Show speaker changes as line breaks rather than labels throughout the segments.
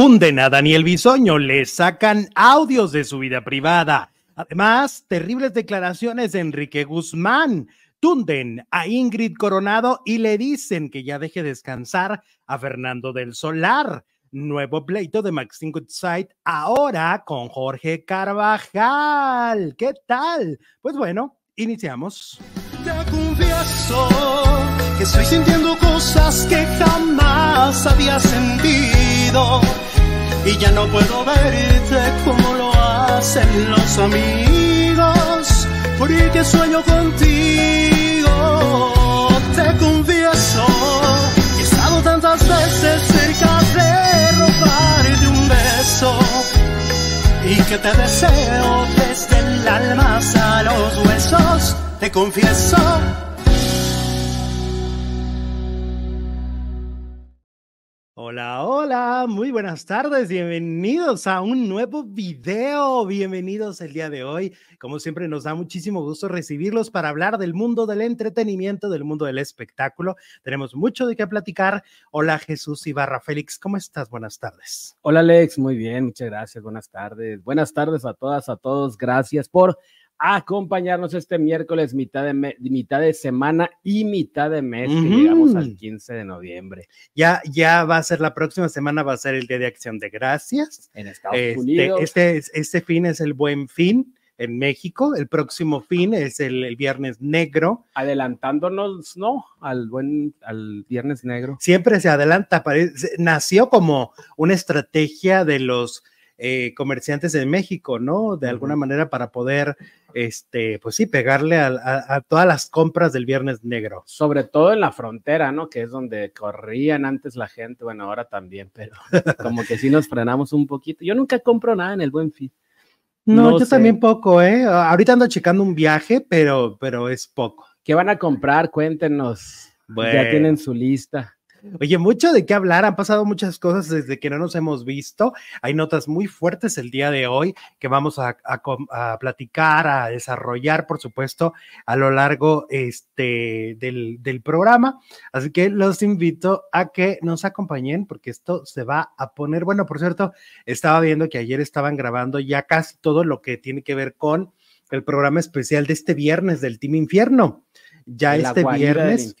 Hunden a Daniel Bisoño, le sacan audios de su vida privada. Además, terribles declaraciones de Enrique Guzmán. Tunden a Ingrid Coronado y le dicen que ya deje descansar a Fernando del Solar. Nuevo pleito de Maxine Goodside ahora con Jorge Carvajal. ¿Qué tal? Pues bueno, iniciamos.
Te confieso que estoy sintiendo cosas que jamás había sentido y ya no puedo verte como lo hacen los amigos, porque sueño contigo. Te confieso he estado tantas veces cerca de robarte un beso y que te deseo desde el alma hasta los huesos. Te confieso
Hola, hola, muy buenas tardes, bienvenidos a un nuevo video, bienvenidos el día de hoy. Como siempre nos da muchísimo gusto recibirlos para hablar del mundo del entretenimiento, del mundo del espectáculo. Tenemos mucho de qué platicar. Hola Jesús Ibarra Félix, ¿cómo estás? Buenas tardes.
Hola Alex, muy bien, muchas gracias, buenas tardes. Buenas tardes a todas, a todos, gracias por acompañarnos este miércoles, mitad de, mitad de semana y mitad de mes, que llegamos al 15 de noviembre.
Ya, ya va a ser la próxima semana, va a ser el Día de Acción de Gracias.
En Estados este, Unidos.
Este, este fin es el buen fin en México. El próximo fin es el, Viernes Negro.
Adelantándonos, ¿no? Al buen, al Viernes Negro.
Siempre se adelanta. nació como una estrategia de los eh, comerciantes de México, ¿no? De alguna manera para poder, este, pues sí, pegarle a, todas las compras del Viernes Negro.
Sobre todo en la frontera, ¿no? Que es donde corrían antes la gente, bueno, ahora también, pero como que sí nos frenamos un poquito. Yo nunca compro nada en el Buen Fin.
No, yo también poco, ¿eh? Ahorita ando checando un viaje, pero, pero es poco.
¿Qué van a comprar? Cuéntenos. Ya tienen su lista.
Oye, mucho de qué hablar, han pasado muchas cosas desde que no nos hemos visto. Hay notas muy fuertes el día de hoy que vamos a, platicar, a desarrollar, por supuesto, a lo largo este, del, del, programa. Así que los invito a que nos acompañen porque esto se va a poner, bueno, por cierto, estaba viendo que ayer estaban grabando ya casi todo lo que tiene que ver con el programa especial de este viernes del Team Infierno. Ya este viernes.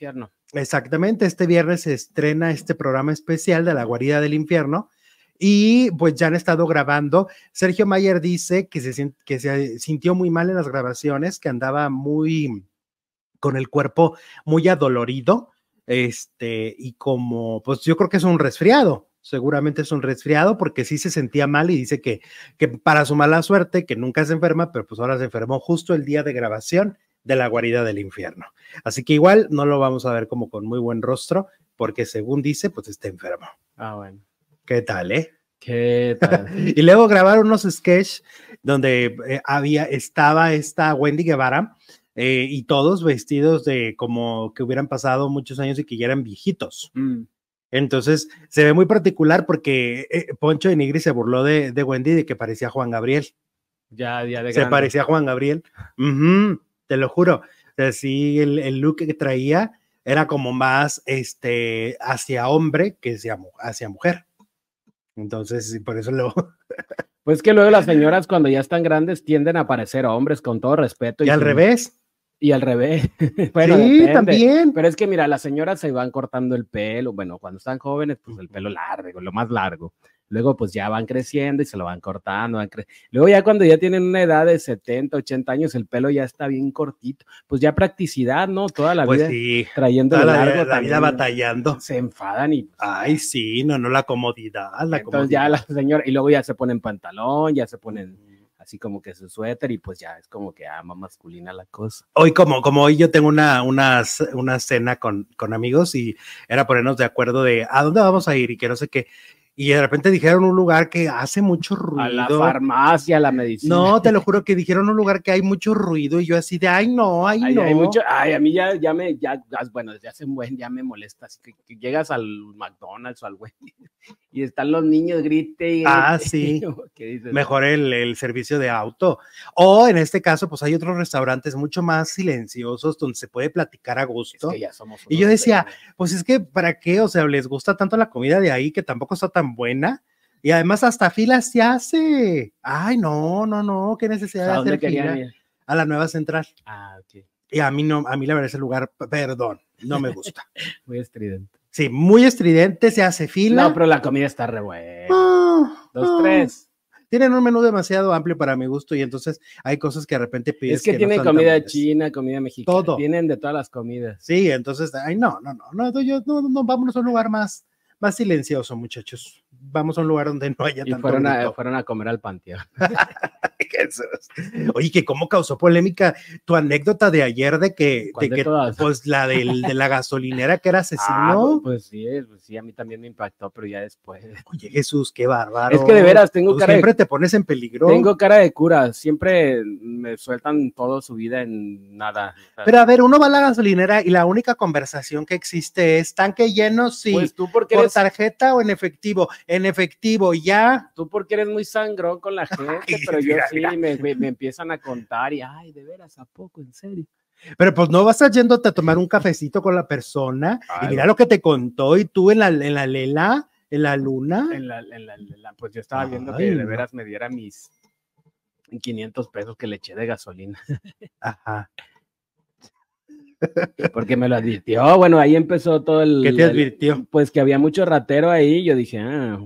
Exactamente, este viernes se estrena este programa especial de la guarida del infierno y pues ya han estado grabando. Sergio Mayer dice que se, que se sintió muy mal en las grabaciones, que andaba muy con el cuerpo muy adolorido, este, y como, pues yo creo que es un resfriado, seguramente es un resfriado porque sí se sentía mal y dice que, que para su mala suerte, que nunca se enferma, pero pues ahora se enfermó justo el día de grabación de la guarida del infierno. Así que igual no lo vamos a ver como con muy buen rostro, porque según dice, pues está enfermo.
Ah, bueno.
¿Qué tal, eh?
¿Qué tal?
y luego grabaron unos sketches donde eh, había, estaba esta Wendy Guevara eh, y todos vestidos de como que hubieran pasado muchos años y que ya eran viejitos. Mm. Entonces se ve muy particular porque eh, Poncho de Nigri se burló de, de, Wendy de que parecía Juan Gabriel.
Ya, ya de
Se parecía a Juan Gabriel te lo juro. O sí, el, look que traía era como más este, hacia hombre que hacia, hacia mujer. Entonces, por eso lo...
Pues que luego las señoras cuando ya están grandes tienden a parecer hombres con todo respeto.
Y, al revés.
Y al revés.
sí, también.
Pero es que mira, las señoras se van cortando el pelo. Bueno, cuando están jóvenes, pues el pelo largo, lo más largo luego pues ya van creciendo y se lo van cortando. luego ya cuando ya tienen una edad de 70, 80 años, el pelo ya está bien cortito. Pues ya practicidad, ¿no? Toda la
pues
vida
sí,
trayendo
toda la, la vida batallando.
Se enfadan y...
Ay, sí, no, no, la comodidad. La
entonces ya la señora, y luego ya se ponen pantalón, ya se ponen así como que su suéter y pues ya es como que ama masculina la cosa.
Hoy como, como hoy yo tengo una, una, una cena con, con amigos y era ponernos de acuerdo de a dónde vamos a ir y que no sé qué y de repente dijeron un lugar que hace mucho ruido. A
la farmacia, a la medicina.
No, te lo juro que dijeron un lugar que hay mucho ruido y yo así de, ay, no, ay, no.
Hay mucho, ay, a mí ya, ya me, ya, bueno, desde hace un buen, ya me molesta, así que, llegas al McDonald's o al güey y están los niños grite y
Ah, sí. Mejor el, el, servicio de auto. O en este caso, pues hay otros restaurantes mucho más silenciosos donde se puede platicar a gusto.
ya somos
y yo decía, pues es que, ¿para qué? O sea, les gusta tanto la comida de ahí que tampoco está tan buena. Y además hasta fila se hace. Ay, no, no, no, qué necesidad
¿A
de hacer
querían
fila
ir?
a la nueva central.
Ah, ok.
Y a mí no, a mí la verdad ese lugar, perdón, no me gusta.
Muy estridente.
Sí, muy estridente, se hace fila.
No, pero la comida está re buena.
Ah,
Dos,
ah.
tres.
Tienen un menú demasiado amplio para mi gusto y entonces hay cosas que de repente pides.
Es que, tienen comida china, comida mexicana.
Todo.
Tienen de todas las comidas.
Sí, entonces, ay, no, no, no, no, yo, no, no, vámonos a un lugar más, más silencioso, muchachos. Vamos a un lugar donde no haya
Y
tanto
fueron a, fueron a comer al panteón.
Jesús. Oye, que cómo causó polémica tu anécdota de ayer de que,
¿Cuál
de que pues la del, de la gasolinera que era
Ah,
asesino.
pues sí, pues sí, a mí también me impactó, pero ya después.
Oye, Jesús, qué bárbaro.
Es que de veras tengo
Tú
cara de,
siempre te pones en peligro.
tengo cara de cura. Siempre me sueltan todo su vida en nada.
Pero a ver, uno va a la gasolinera y la única conversación que existe es tanque lleno, sí.
pues tú porque
¿Por
eres,
tarjeta o en efectivo? En efectivo, ya.
tú porque eres muy sangrón con la gente, pero yo
mira,
sí. Me, me- me empiezan a contar y ay, de veras, ¿a poco? ¿En serio?
Pero pues no vas a yéndote a tomar un cafecito con la persona y mira lo que te contó y tú en la, en la lela, en la luna.
En la, en la- en la- pues yo estaba viendo que de veras me diera mis 500 pesos que le eché de gasolina,
Ajá.
porque me lo advirtió. Bueno, ahí empezó todo el...
¿Qué te
el-
advirtió?
pues que había mucho ratero ahí. Yo dije, ah,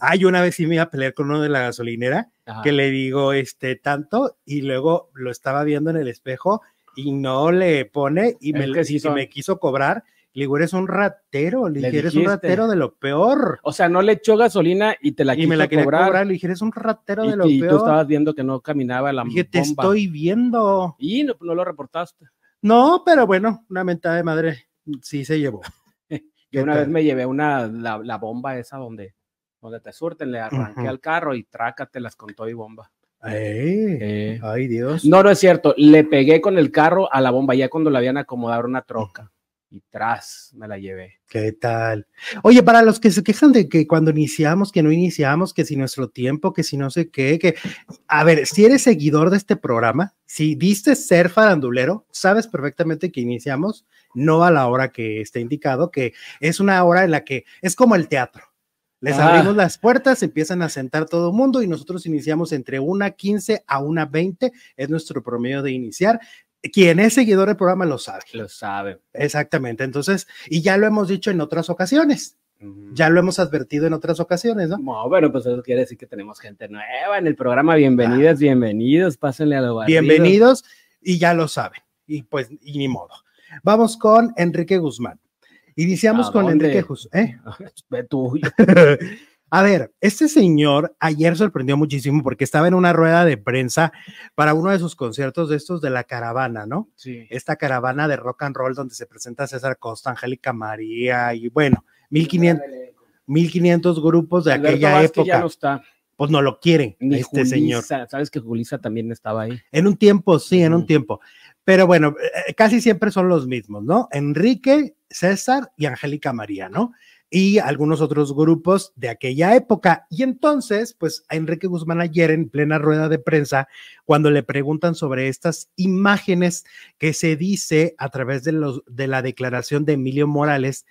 Ay, una vez sí me iba a pelear con uno de la gasolinera
ajá.
que le digo este tanto y luego lo estaba viendo en el espejo y no le pone y me,
sí
y quiso cobrar. Le digo, eres un ratero. Le dije, eres un ratero de lo peor.
O sea, no le echó gasolina y te la
y
quiso
me la quería
cobrar.
cobrar. Le dije, eres un ratero
y,
de lo
y tú
peor.
estabas viendo que no caminaba la
dije, te
bomba.
estoy viendo.
Y no, no lo reportaste.
No, pero bueno, una mentada de madre sí se llevó.
Yo
¿Qué
una vez me llevé una, la, la bomba esa donde, donde te surten, le arranqué al carro y trácatelas con todo y bomba.
Ey,
Eh,
Ay, Dios.
No, no es cierto. Le pegué con el carro a la bomba ya cuando la habían acomodado una troca. Y tras me la llevé.
¿Qué tal? Oye, para los que se quejan de que cuando iniciamos, que no iniciamos, que si nuestro tiempo, que si no sé qué, que... A ver, si eres seguidor de este programa, si diste ser farandulero, sabes perfectamente que iniciamos no a la hora que está indicado, que es una hora en la que es como el teatro. Les
Ah.
abrimos las puertas, empiezan a sentar todo el mundo y nosotros iniciamos entre una 15 a una 20, es nuestro promedio de iniciar. Quien es seguidor del programa lo sabe.
Lo sabe.
Exactamente. Entonces, y ya lo hemos dicho en otras ocasiones, ya lo hemos advertido en otras ocasiones, ¿no?
No, bueno, pues eso quiere decir que tenemos gente nueva en el programa. Bienvenidas, bienvenidos. Pásenle a lo barrido.
Bienvenidos y ya lo saben. Y pues, y ni modo. Vamos con Enrique Guzmán. Iniciamos
¿A
con? Enrique Guzmán. ¿eh?
Ve tú.
A ver, este señor ayer sorprendió muchísimo porque estaba en una rueda de prensa para uno de sus conciertos de estos de la caravana, ¿no?
Sí.
Esta caravana de rock and roll donde se presenta César Costa, Angélica María y bueno, 1500, 1500 grupos de
Alberto
aquella
Vázquez
época.
ya no está.
Pues no lo quieren
Ni
este señor.
Sabes que Julissa también estaba ahí.
En un tiempo, sí, en un tiempo. Pero bueno, eh, casi siempre son los mismos, ¿no? Enrique, César y Angélica María, ¿no? Y algunos otros grupos de aquella época. Y entonces, pues a Enrique Guzmán ayer en plena rueda de prensa, cuando le preguntan sobre estas imágenes que se dice a través de, los, de la declaración de Emilio Morales,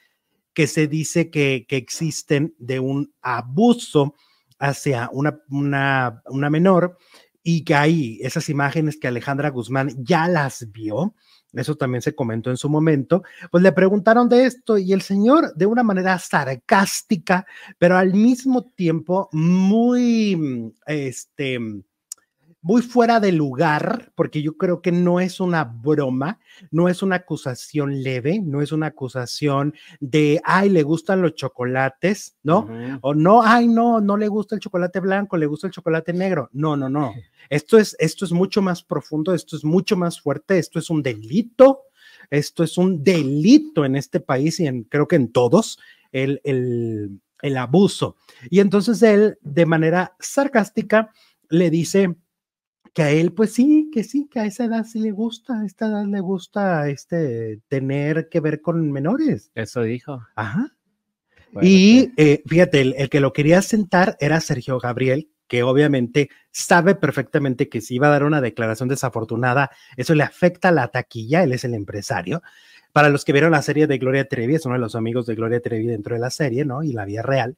que se dice que, que existen de un abuso hacia una, una, una menor y que hay esas imágenes que Alejandra Guzmán ya las vio, eso también se comentó en su momento, pues le preguntaron de esto y el señor de una manera sarcástica, pero al mismo tiempo muy, este, muy fuera de lugar, porque yo creo que no es una broma, no es una acusación leve, no es una acusación de, ay, le gustan los chocolates, ¿no? O no, ay, no, no le gusta el chocolate blanco, le gusta el chocolate negro. No, no, no. Esto es, esto es mucho más profundo, esto es mucho más fuerte, esto es un delito, esto es un delito en este país y en, creo que en todos, el, el, el abuso. Y entonces él, de manera sarcástica, le dice que a él, pues sí, que sí, que a esa edad sí le gusta, a esta edad le gusta este, tener que ver con menores.
Eso dijo.
Ajá.
Bueno,
Y eh, fíjate, el, el que lo quería sentar era Sergio Gabriel, que obviamente sabe perfectamente que si iba a dar una declaración desafortunada, eso le afecta a la taquilla, él es el empresario. Para los que vieron la serie de Gloria Trevi, es uno de los amigos de Gloria Trevi dentro de la serie, ¿no? Y la vida real.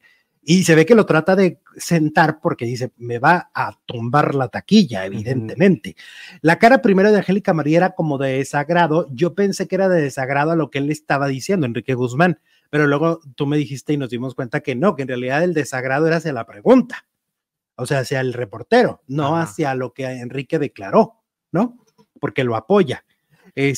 Y se ve que lo trata de, sentar porque dice, me va a tumbar la taquilla, evidentemente. La cara primero de Angélica María era como de desagrado. Yo pensé que era de desagrado a lo que él estaba diciendo, Enrique Guzmán, pero luego tú me dijiste y nos dimos cuenta que no, que en realidad el desagrado era hacia la pregunta, o sea, hacia el reportero, no hacia lo que Enrique declaró, ¿no? Porque lo apoya.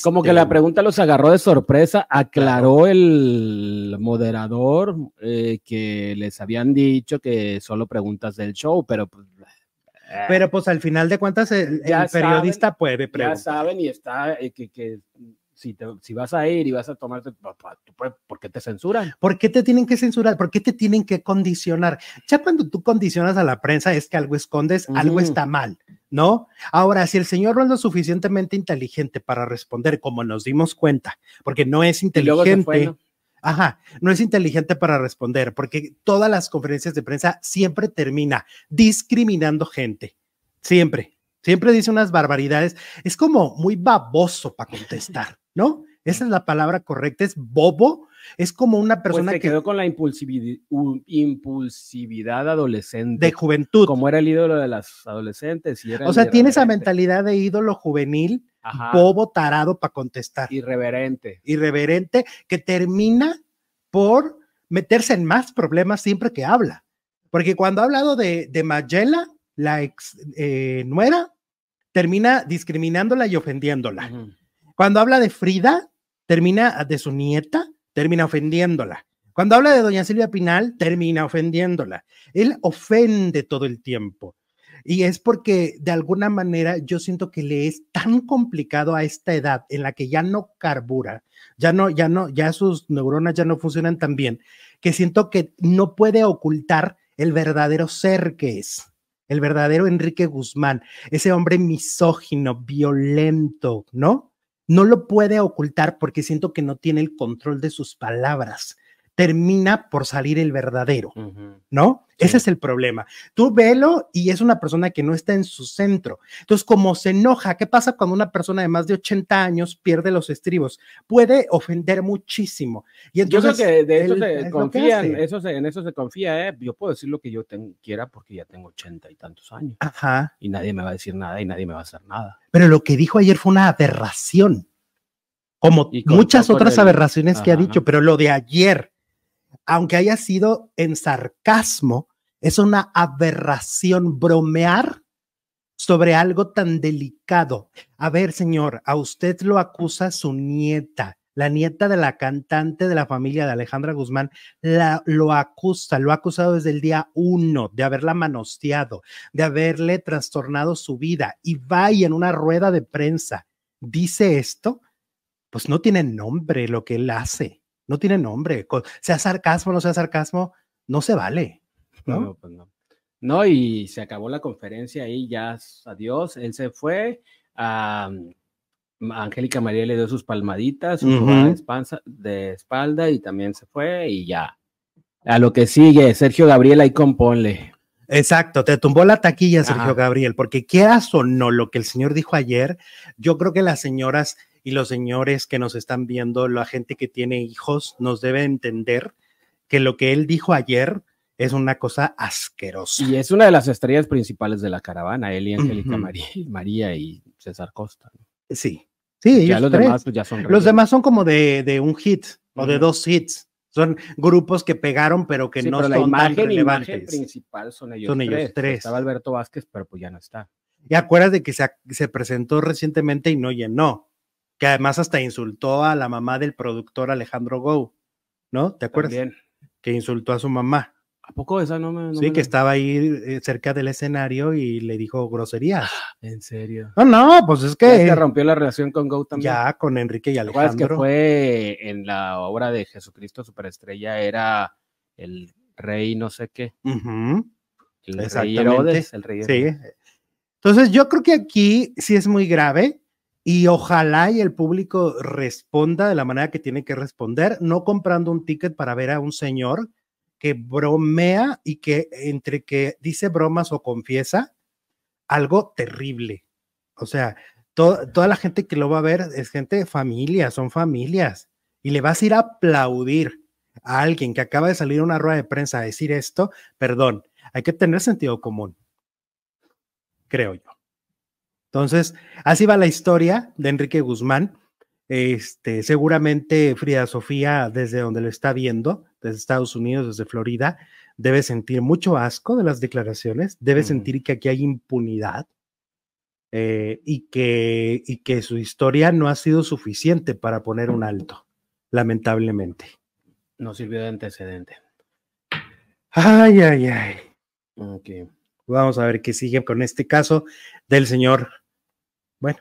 Como que la este, pregunta los agarró de sorpresa, aclaró el moderador eh, que les habían dicho que solo preguntas del show, pero pues...
Eh. Pero pues al final de cuentas el, periodista puede
preguntar. Ya saben y está eh, que, si, si, vas a ir y vas a tomarte, ¿por qué te censuran?
¿Por qué te tienen que censurar? ¿Por qué te tienen que condicionar? Ya cuando tú condicionas a la prensa es que algo escondes, algo está mal. ¿no? Ahora, si el señor no es lo suficientemente inteligente para responder, como nos dimos cuenta, porque no es inteligente. Ajá, no es inteligente para responder, porque todas las conferencias de prensa siempre termina discriminando gente. Siempre, siempre dice unas barbaridades. Es como muy baboso para contestar, ¿no? Esa es la palabra correcta, es bobo es como una pues persona
que quedó con la impulsividad, impulsividad adolescente.
De juventud.
Como era el ídolo de las adolescentes.
o sea, tiene esa mentalidad de ídolo juvenil, bobo, tarado para contestar.
Irreverente.
Irreverente, que termina por meterse en más problemas siempre que habla. Porque cuando ha hablado de, de Magella, la ex eh, nuera, termina discriminándola y ofendiéndola. Cuando habla de Frida, termina de su nieta, termina ofendiéndola. Cuando habla de doña Silvia Pinal, termina ofendiéndola. Él ofende todo el tiempo. Y es porque de alguna manera yo siento que le es tan complicado a esta edad en la que ya no carbura, ya no, ya no, ya sus neuronas ya no funcionan tan bien, que siento que no puede ocultar el verdadero ser que es, el verdadero Enrique Guzmán, ese hombre misógino, violento, ¿no? no lo puede ocultar porque siento que no tiene el control de sus palabras. Termina por salir el verdadero, ¿no? Ese es el problema. Tú velo y es una persona que no está en su centro. Entonces, como se enoja, ¿qué pasa cuando una persona de más de 80 años pierde los estribos? Puede ofender muchísimo. Y entonces,
yo creo que de eso se confían, eso en eso se confía, ¿eh? Yo puedo decir lo que yo quiera porque ya tengo 80 y tantos años.
Ajá.
Y nadie me va a decir nada y nadie me va a hacer nada.
Pero lo que dijo ayer fue una aberración. Como muchas otras aberraciones que ha dicho, pero lo de ayer, aunque haya sido en sarcasmo, es una aberración bromear sobre algo tan delicado. A ver, señor, a usted lo acusa su nieta, la nieta de la cantante de la familia de Alejandra Guzmán, la, lo acusa, lo ha acusado desde el día uno de haberla manoseado, de haberle trastornado su vida y va y en una rueda de prensa dice esto, pues no tiene nombre lo que él hace, no tiene nombre, sea sarcasmo no sea sarcasmo, no se vale. ¿No?
No, pues no. no, y se acabó la conferencia ahí, ya adiós, él se fue, a Angélica María le dio sus palmaditas, de espalda y también se fue y ya. A lo que sigue, Sergio Gabriel ahí componle.
Exacto, te tumbó la taquilla, Sergio Gabriel, porque quieras o no lo que el señor dijo ayer, yo creo que las señoras y los señores que nos están viendo, la gente que tiene hijos, nos debe entender que lo que él dijo ayer es una cosa asquerosa.
Y es una de las estrellas principales de la caravana, él y Angélica María, y César Costa.
Sí, sí, ya los demás pues, ya son Los demás son como de, un hit o de dos hits. Son grupos que pegaron, pero que no son la imagen, tan relevantes.
imagen principal son ellos, son ellos tres. Estaba Alberto Vázquez, pero pues ya no está.
Y acuerdas de que se, se presentó recientemente y no llenó que además hasta insultó a la mamá del productor Alejandro Go, ¿no? ¿Te acuerdas? También. Que insultó a su mamá.
¿A poco esa no me.?
sí, que estaba ahí eh, cerca del escenario y le dijo groserías.
¿En serio?
No, no, pues es que.
Se rompió la relación con Go también.
Ya, con Enrique y Alejandro.
que fue en la obra de Jesucristo Superestrella, era el rey no sé qué.
El rey Herodes, el rey Sí. Entonces, yo creo que aquí sí es muy grave y ojalá y el público responda de la manera que tiene que responder, no comprando un ticket para ver a un señor que bromea y que entre que dice bromas o confiesa algo terrible. O sea, toda la gente que lo va a ver es gente de familia, son familias. Y le vas a ir a aplaudir a alguien que acaba de salir a una rueda de prensa a decir esto, perdón, hay que tener sentido común, creo yo. Entonces, así va la historia de Enrique Guzmán. Este, seguramente Frida Sofía, desde donde lo está viendo, desde Estados Unidos, desde Florida, debe sentir mucho asco de las declaraciones, debe sentir que aquí hay impunidad eh, y, que, y que su historia no ha sido suficiente para poner un alto, lamentablemente.
No sirvió de antecedente.
Ay, ay, ay.
Ok.
Vamos a ver qué sigue con este caso del señor, bueno,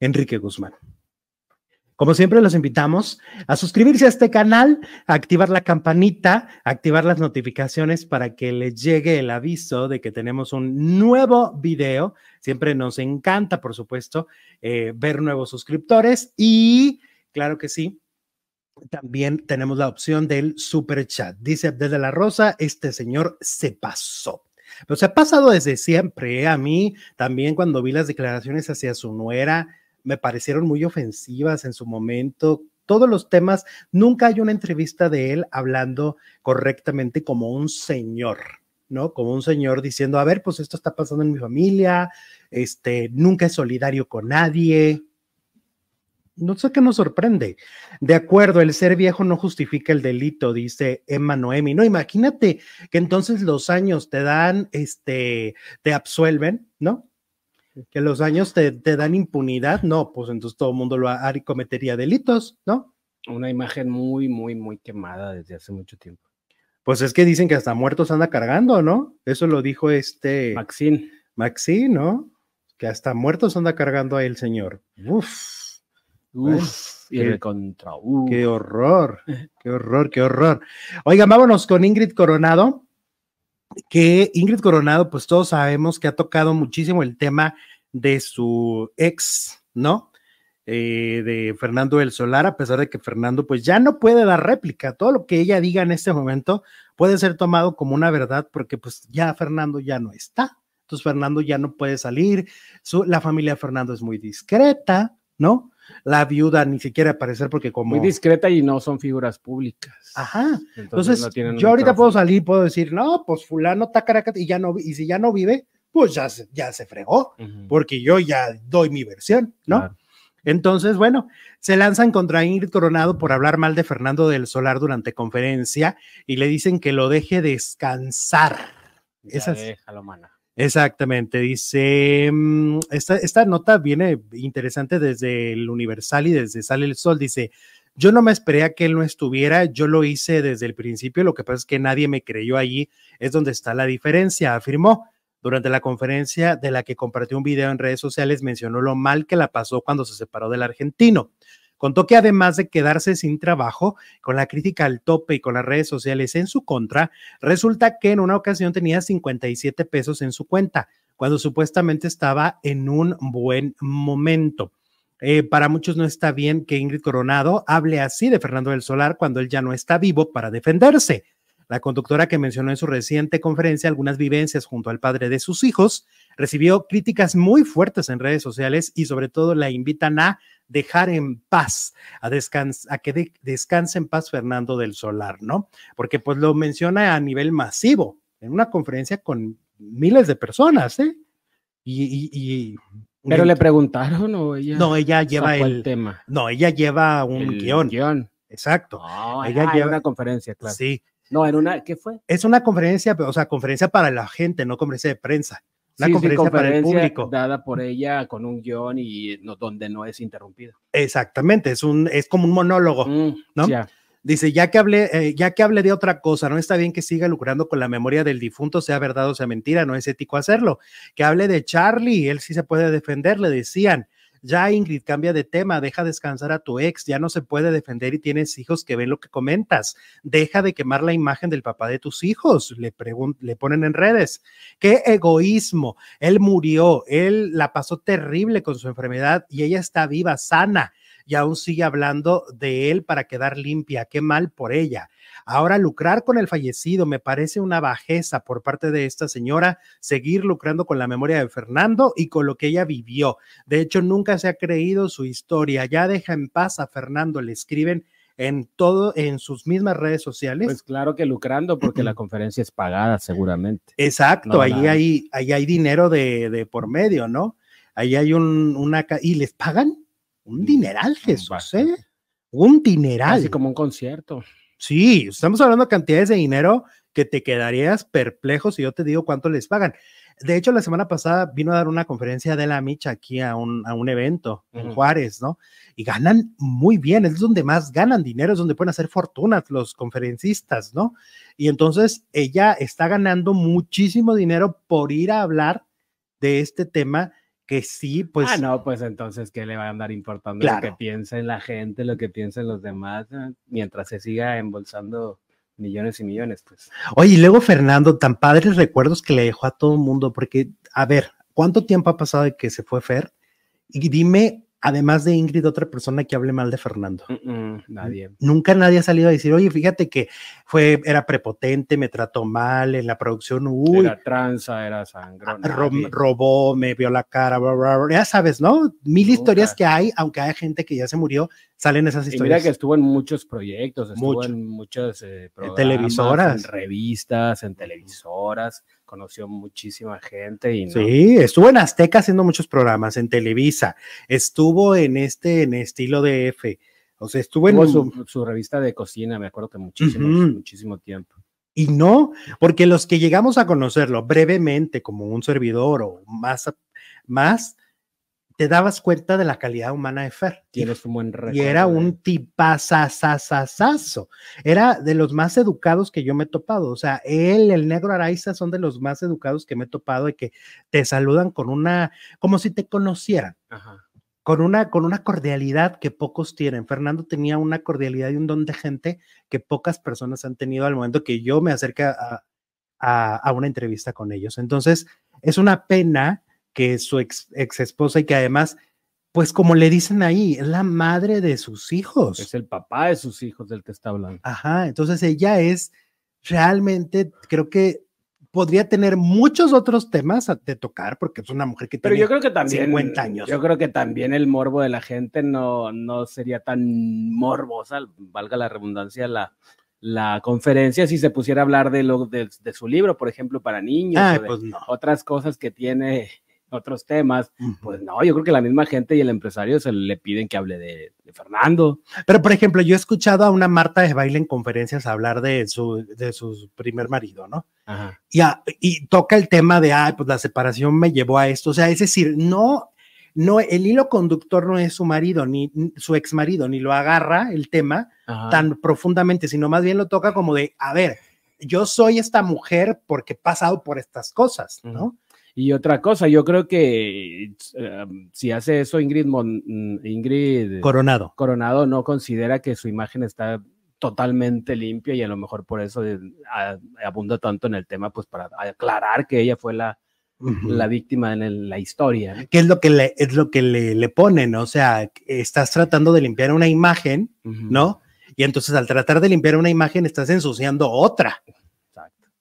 Enrique Guzmán. Como siempre, los invitamos a suscribirse a este canal, a activar la campanita, a activar las notificaciones para que les llegue el aviso de que tenemos un nuevo video. Siempre nos encanta, por supuesto, eh, ver nuevos suscriptores y, claro que sí, también tenemos la opción del super chat. Dice Abdel de la Rosa, este señor se pasó. Pero se ha pasado desde siempre. ¿eh? A mí también cuando vi las declaraciones hacia su nuera, me parecieron muy ofensivas en su momento. Todos los temas, nunca hay una entrevista de él hablando correctamente como un señor, ¿no? Como un señor diciendo, a ver, pues esto está pasando en mi familia, este, nunca es solidario con nadie. No sé qué nos sorprende. De acuerdo, el ser viejo no justifica el delito, dice Emma Noemi. No, imagínate que entonces los años te dan, este, te absuelven, ¿no? Que los años te, dan impunidad, no, pues entonces todo el mundo lo haría cometería delitos, ¿no?
Una imagen muy, muy, muy quemada desde hace mucho tiempo.
Pues es que dicen que hasta muertos anda cargando, ¿no? Eso lo dijo este
Maxine.
Maxine, ¿no? Que hasta muertos anda cargando a el señor. Uf.
Uf. y el contra.
Qué horror, qué horror, qué horror. Oigan, vámonos con Ingrid Coronado que Ingrid Coronado, pues todos sabemos que ha tocado muchísimo el tema de su ex, ¿no? Eh, de Fernando del Solar, a pesar de que Fernando pues ya no puede dar réplica. Todo lo que ella diga en este momento puede ser tomado como una verdad porque pues ya Fernando ya no está. Entonces Fernando ya no puede salir. Su, la familia de Fernando es muy discreta, ¿no? La viuda ni siquiera aparecer porque como...
Muy discreta y no son figuras públicas.
Ajá. Entonces, yo ahorita puedo salir, puedo decir, no, pues fulano está caracas y ya no, y si ya no vive, pues ya se, ya se fregó, porque yo ya doy mi versión, ¿no? Entonces, bueno, se lanzan contra Ingrid Coronado por hablar mal de Fernando del Solar durante conferencia y le dicen que lo deje descansar.
Ya déjalo, mana.
Exactamente, dice, mm, esta, esta nota viene interesante desde el Universal y desde Sale el Sol, dice, yo no me esperé a que él no estuviera, yo lo hice desde el principio, lo que pasa es que nadie me creyó allí, es donde está la diferencia, afirmó. Durante la conferencia de la que compartió un video en redes sociales, mencionó lo mal que la pasó cuando se separó del argentino. Contó que además de quedarse sin trabajo, con la crítica al tope y con las redes sociales en su contra, resulta que en una ocasión tenía 57 pesos en su cuenta, cuando supuestamente estaba en un buen momento. Eh, para muchos no está bien que Ingrid Coronado hable así de Fernando del Solar cuando él ya no está vivo para defenderse. La conductora que mencionó en su reciente conferencia algunas vivencias junto al padre de sus hijos recibió críticas muy fuertes en redes sociales y sobre todo la invitan a dejar en paz, a, a que descanse en paz Fernando del Solar, ¿no? Porque pues lo menciona a nivel masivo, en una conferencia con miles de personas, ¿eh? Y,
pero le preguntaron o ella.
No, ella lleva el, tema. No, ella lleva un guion.
guion.
Exacto.
ella lleva una conferencia, claro.
Sí.
No, en una, ¿qué fue?
Es una conferencia, o sea, conferencia para la gente, no conferencia de prensa.
Una conferencia, para el público. Dada por ella con un guion y no, donde no es interrumpido.
Exactamente, es, un, es como un monólogo, mm, ¿no? Dice, ya que hablé, eh, ya que hablé de otra cosa, no está bien que siga lucrando con la memoria del difunto, sea verdad o sea mentira, no es ético hacerlo. Que hable de Charlie, él sí se puede defender, le decían. Ya Ingrid, cambia de tema, deja descansar a tu ex, ya no se puede defender y tienes hijos que ven lo que comentas. Deja de quemar la imagen del papá de tus hijos, le, le ponen en redes. Qué egoísmo, él murió, él la pasó terrible con su enfermedad y ella está viva, sana y aún sigue hablando de él para quedar limpia. Qué mal por ella. Ahora lucrar con el fallecido me parece una bajeza por parte de esta señora, seguir lucrando con la memoria de Fernando y con lo que ella vivió. De hecho, nunca se ha creído su historia. Ya deja en paz a Fernando, le escriben en todo, en sus mismas redes sociales.
Pues claro que lucrando, porque la conferencia es pagada seguramente.
Exacto,
No,
ahí,
nada.
hay, ahí hay dinero de, de por medio, ¿no? Ahí hay un, una... ¿Y les pagan? Un dineral, Jesús,
bastante.
¿eh? Un dineral.
Así como un concierto.
Sí, estamos hablando de cantidades de dinero que te quedarías perplejo si yo te digo cuánto les pagan. De hecho, la semana pasada vino a dar una conferencia de la Micha aquí a un, a un evento en. Juárez, ¿no? Y ganan muy bien, es donde más ganan dinero, es donde pueden hacer fortunas los conferencistas, ¿no? Y entonces ella está ganando muchísimo dinero por ir a hablar de este tema que sí, pues...
ah, no, pues entonces, ¿qué le va a andar importando
Claro.
lo que piensa en la gente, lo que piensan los demás, eh? mientras se siga embolsando millones y millones, pues.
Oye, y luego Fernando, tan padres recuerdos que le dejó a todo el mundo, porque, a ver, ¿cuánto tiempo ha pasado de que se fue Fer? Y dime, además de Ingrid, otra persona que hable mal de Fernando.
Nadie.
Nunca nadie ha salido a decir, oye, fíjate que fue, era prepotente, me trató mal en la producción, uy,
Era tranza, era sangrón.
ro-
nadie.
robó, me vio la cara, bla, bla, bla. ya sabes, ¿no? Mil
Nunca.
historias que hay, aunque hay gente que ya se murió, salen esas
Y mira
historias.
que estuvo en muchos proyectos, estuvo
Mucho.
en muchos eh,
televisoras.
en revistas, en televisoras, conoció muchísima gente y no,
Sí, estuvo en Azteca haciendo muchos programas, en Televisa, estuvo en este, en estilo de F, o sea, estuvo en...
su, su revista de cocina, me acuerdo que muchísimo, muchísimo tiempo.
Y no, porque los que llegamos a conocerlo brevemente como un servidor o más, más te dabas cuenta de la calidad humana de Fer.
Tienes un buen recuerdo.
y era un tipazazazazazo. Era de los más educados que yo me he topado. O sea, él, el negro Araiza, son de los más educados que me he topado y que te saludan con una, como si te conocieran,
Ajá.
con una, con una cordialidad que pocos tienen. Fernando tenía una cordialidad y un don de gente que pocas personas han tenido al momento que yo me acerqué a, a, a una entrevista con ellos. Entonces, es una pena que su ex, ex esposa y que además, pues como le dicen ahí, es la madre de sus hijos.
Es el papá de sus hijos del que está hablando.
Ajá, entonces ella es realmente, creo que podría tener muchos otros temas de tocar porque es una mujer que
Pero
tiene
yo creo que también
50 años.
Yo creo que también el morbo de la gente no, no sería tan morbosa, valga la redundancia, la, la conferencia si se pusiera a hablar de lo de, de su libro, por ejemplo, para niños,
Ay,
o de
pues no.
otras cosas que tiene otros temas. Pues no, yo creo que la misma gente y el empresario se le piden que hable de, de Fernando.
Pero, por ejemplo, yo he escuchado a una Marta de baile en conferencias hablar de su, de su primer marido, ¿no?
Ajá.
Y, a- y toca el tema de, ay, pues la separación me llevó a esto. O sea, es decir, no, no, el hilo conductor no es su marido, ni su ex marido, ni lo agarra el tema
Ajá.
tan profundamente, sino más bien lo toca como de, a ver, yo soy esta mujer porque he pasado por estas cosas, ¿no?
Y otra cosa, yo creo que eh, si hace eso Ingrid, Mon- Ingrid
Coronado.
Coronado no considera que su imagen está totalmente limpia y a lo mejor por eso eh, abunda tanto en el tema, pues para aclarar que ella fue la, la víctima en el- la historia. ¿no?
¿Qué es lo que le, es lo que le, le ponen? O sea, estás tratando de limpiar una imagen. ¿no? Y entonces al tratar de limpiar una imagen estás ensuciando otra.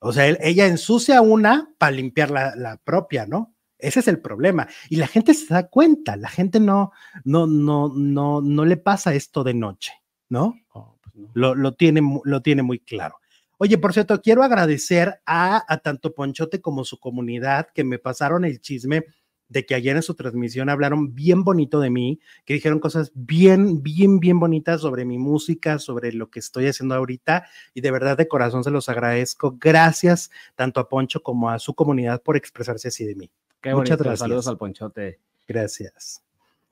O sea, él- ella ensucia una para limpiar la, la propia, ¿no? Ese es el problema. Y la gente se da cuenta, la gente no, no, no, no, no le pasa esto de noche, ¿no?
Oh, pues no.
Lo, lo tiene, lo tiene muy claro. Oye, por cierto, quiero agradecer a, a tanto Ponchote como su comunidad que me pasaron el chisme de que ayer en su transmisión hablaron bien bonito de mí, que dijeron cosas bien, bien, bien bonitas sobre mi música, sobre lo que estoy haciendo ahorita, y de verdad de corazón se los agradezco. Gracias tanto a Poncho como a su comunidad por expresarse así de mí.
Qué
Muchas
bonito.
gracias.
Saludos al Ponchote.
Gracias.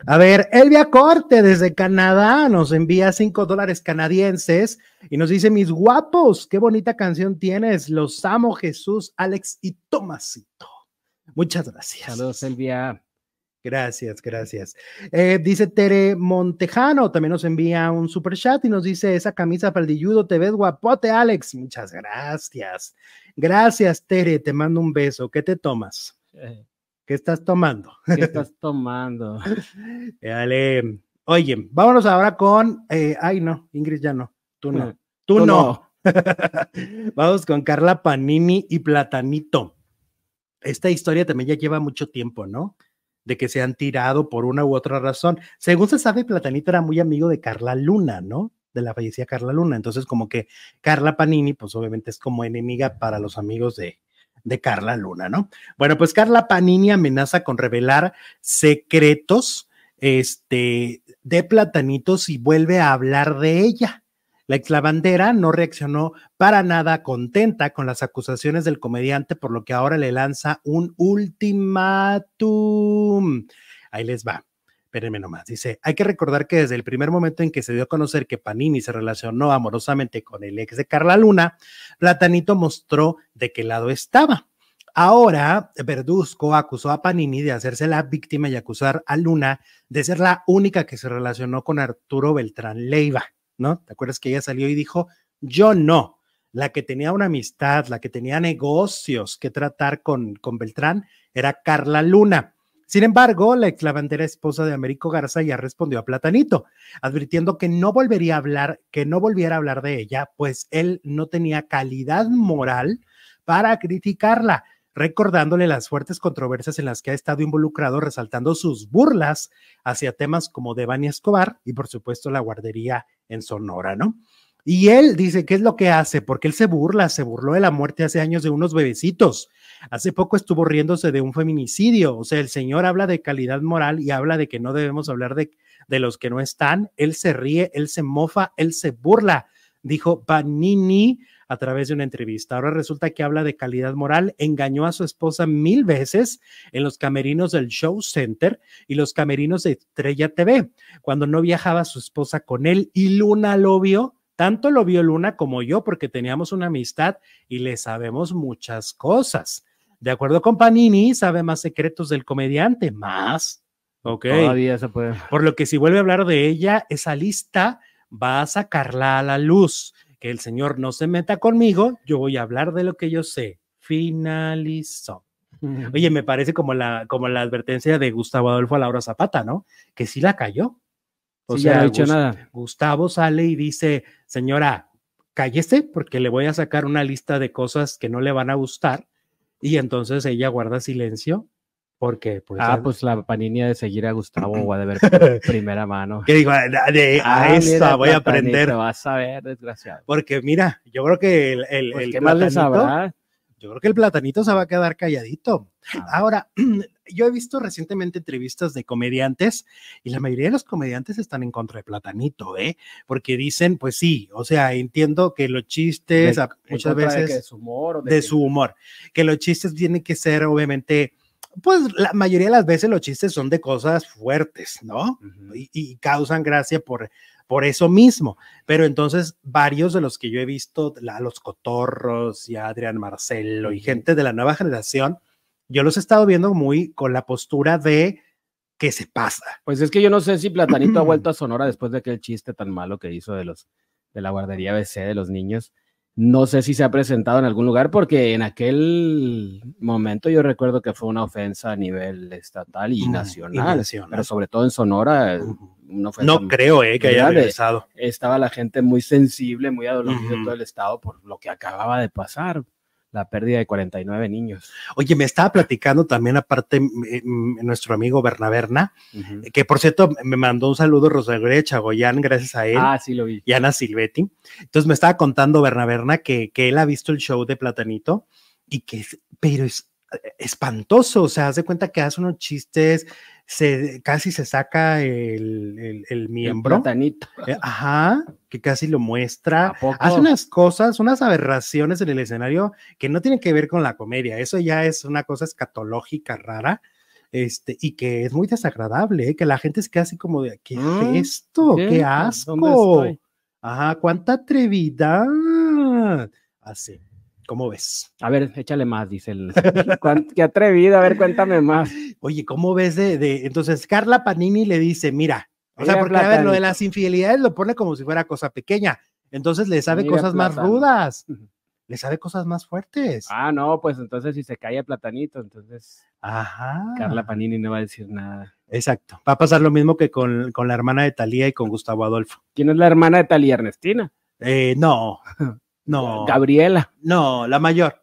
A ver, Elvia Corte desde Canadá nos envía cinco dólares canadienses y nos dice, mis guapos, qué bonita canción tienes. Los amo, Jesús, Alex y Tomasito. Muchas gracias.
Saludos, Elvia.
Gracias, gracias. Eh, dice Tere Montejano, también nos envía un super chat y nos dice, esa camisa para el dilludo, te ves guapote, Alex. Muchas gracias. Gracias, Tere, te mando un beso. ¿Qué te tomas?
Eh,
¿Qué estás tomando?
¿Qué estás tomando?
Dale. Oye, vámonos ahora con. eh, ay, no, Ingrid ya no. Tú no. Tú,
Tú
no. Vamos con Carla Panini y Platanito. Esta historia también ya lleva mucho tiempo, ¿no? De que se han tirado por una u otra razón. Según se sabe, Platanito era muy amigo de Carla Luna, ¿no? de la fallecida Carla Luna. Entonces, como que Carla Panini, pues obviamente es como enemiga para los amigos de, de Carla Luna, ¿no? Bueno, pues Carla Panini amenaza con revelar secretos este, de platanitos y vuelve a hablar de ella. La ex lavandera no reaccionó para nada contenta con las acusaciones del comediante, por lo que ahora le lanza un ultimátum. Ahí les va. Espérenme nomás. Dice, hay que recordar que desde el primer momento en que se dio a conocer que Panini se relacionó amorosamente con el ex de Carla Luna, Platanito mostró de qué lado estaba. Ahora, Verduzco acusó a Panini de hacerse la víctima y acusar a Luna de ser la única que se relacionó con Arturo Beltrán Leiva, ¿no? ¿Te acuerdas que ella salió y dijo, yo no? La que tenía una amistad, la que tenía negocios que tratar con, con Beltrán era Carla Luna. Sin embargo, la ex lavandera esposa de Américo Garza ya respondió a Platanito, advirtiendo que no volvería a hablar, que no volviera a hablar de ella, pues él no tenía calidad moral para criticarla, recordándole las fuertes controversias en las que ha estado involucrado, resaltando sus burlas hacia temas como Devani Escobar y por supuesto la guardería en Sonora, ¿no? Y él dice, ¿qué es lo que hace? Porque él se burla, se burló de la muerte hace años de unos bebecitos. Hace poco estuvo riéndose de un feminicidio. O sea, el señor habla de calidad moral y habla de que no debemos hablar de, de los que no están. Él se ríe, él se mofa, él se burla, dijo Panini a través de una entrevista. Ahora resulta que habla de calidad moral, engañó a su esposa mil veces en los camerinos del Show Center y los camerinos de Estrella TV, cuando no viajaba su esposa con él y Luna lo vio tanto lo vio Luna como yo porque teníamos una amistad y le sabemos muchas cosas. De acuerdo con Panini, sabe más secretos del comediante, más. Ok.
Todavía se puede.
Por lo que si vuelve a hablar de ella, esa lista va a sacarla a la luz. Que el señor no se meta conmigo, yo voy a hablar de lo que yo sé. Finalizó. Oye, me parece como la, como la advertencia de Gustavo Adolfo a Laura Zapata, ¿no? Que sí la cayó.
O sí, sea, ya no he dicho nada.
Gustavo sale y dice, señora, cállese porque le voy a sacar una lista de cosas que no le van a gustar. Y entonces ella guarda silencio porque pues,
ah, pues la panini de seguir a Gustavo o de ver primera mano.
Que digo, de, a ah, esta voy a aprender.
vas a ver, desgraciado.
Porque mira, yo creo que el, el,
pues
el
¿qué más le sabrá?
Yo creo que el platanito se va a quedar calladito. Ah. Ahora, yo he visto recientemente entrevistas de comediantes y la mayoría de los comediantes están en contra de platanito, ¿eh? Porque dicen, pues sí, o sea, entiendo que los chistes
de,
muchas veces
de, de, su humor,
de, de su humor, que los chistes tienen que ser obviamente pues la mayoría de las veces los chistes son de cosas fuertes, ¿no? Uh -huh. y, y, causan gracia por, por eso mismo. Pero entonces varios de los que yo he visto, a los Cotorros y a Adrián Marcelo uh -huh. y gente de la nueva generación, yo los he estado viendo muy con la postura de que se pasa.
Pues es que yo no sé si Platanito ha vuelto a Sonora después de aquel chiste tan malo que hizo de los de la guardería BC de los niños. No sé si se ha presentado en algún lugar porque en aquel momento yo recuerdo que fue una ofensa a nivel estatal y, nacional, y nacional. pero sobre todo en Sonora. Uh -huh.
No, no creo eh, que haya regresado.
Estaba la gente muy sensible, muy adolorida uh -huh. todo el estado por lo que acababa de pasar la pérdida de 49 niños.
Oye, me estaba platicando también, aparte, nuestro amigo Bernaberna, uh -huh. que por cierto me mandó un saludo Rosalía Chagoyán, gracias a él.
Ah, sí, lo vi.
Y Ana Silvetti. Entonces me estaba contando Bernaberna que, que él ha visto el show de Platanito y que, pero es espantoso, o sea, hace cuenta que hace unos chistes, se, casi se saca el, el, el miembro.
El platanito.
Eh, ajá, que casi lo muestra. Hace unas cosas, unas aberraciones en el escenario que no tienen que ver con la comedia. Eso ya es una cosa escatológica rara. Este, y que es muy desagradable, ¿eh? que la gente es casi como de, ¿qué mm, es esto? ¿Qué, ¿Qué asco? Ajá, cuánta atrevidad. Así. ¿Cómo ves?
A ver, échale más, dice el. Qué atrevido, a ver, cuéntame más.
Oye, ¿cómo ves de, de... Entonces, Carla Panini le dice, mira, o sea, porque a ver, lo de las infidelidades lo pone como si fuera cosa pequeña. Entonces le sabe mira, cosas más rudas. Le sabe cosas más fuertes.
Ah, no, pues entonces si se cae el platanito, entonces.
Ajá.
Carla Panini no va a decir nada.
Exacto. Va a pasar lo mismo que con, con la hermana de Talía y con Gustavo Adolfo.
¿Quién es la hermana de Talía Ernestina?
Eh, no. No.
Gabriela.
No, la mayor.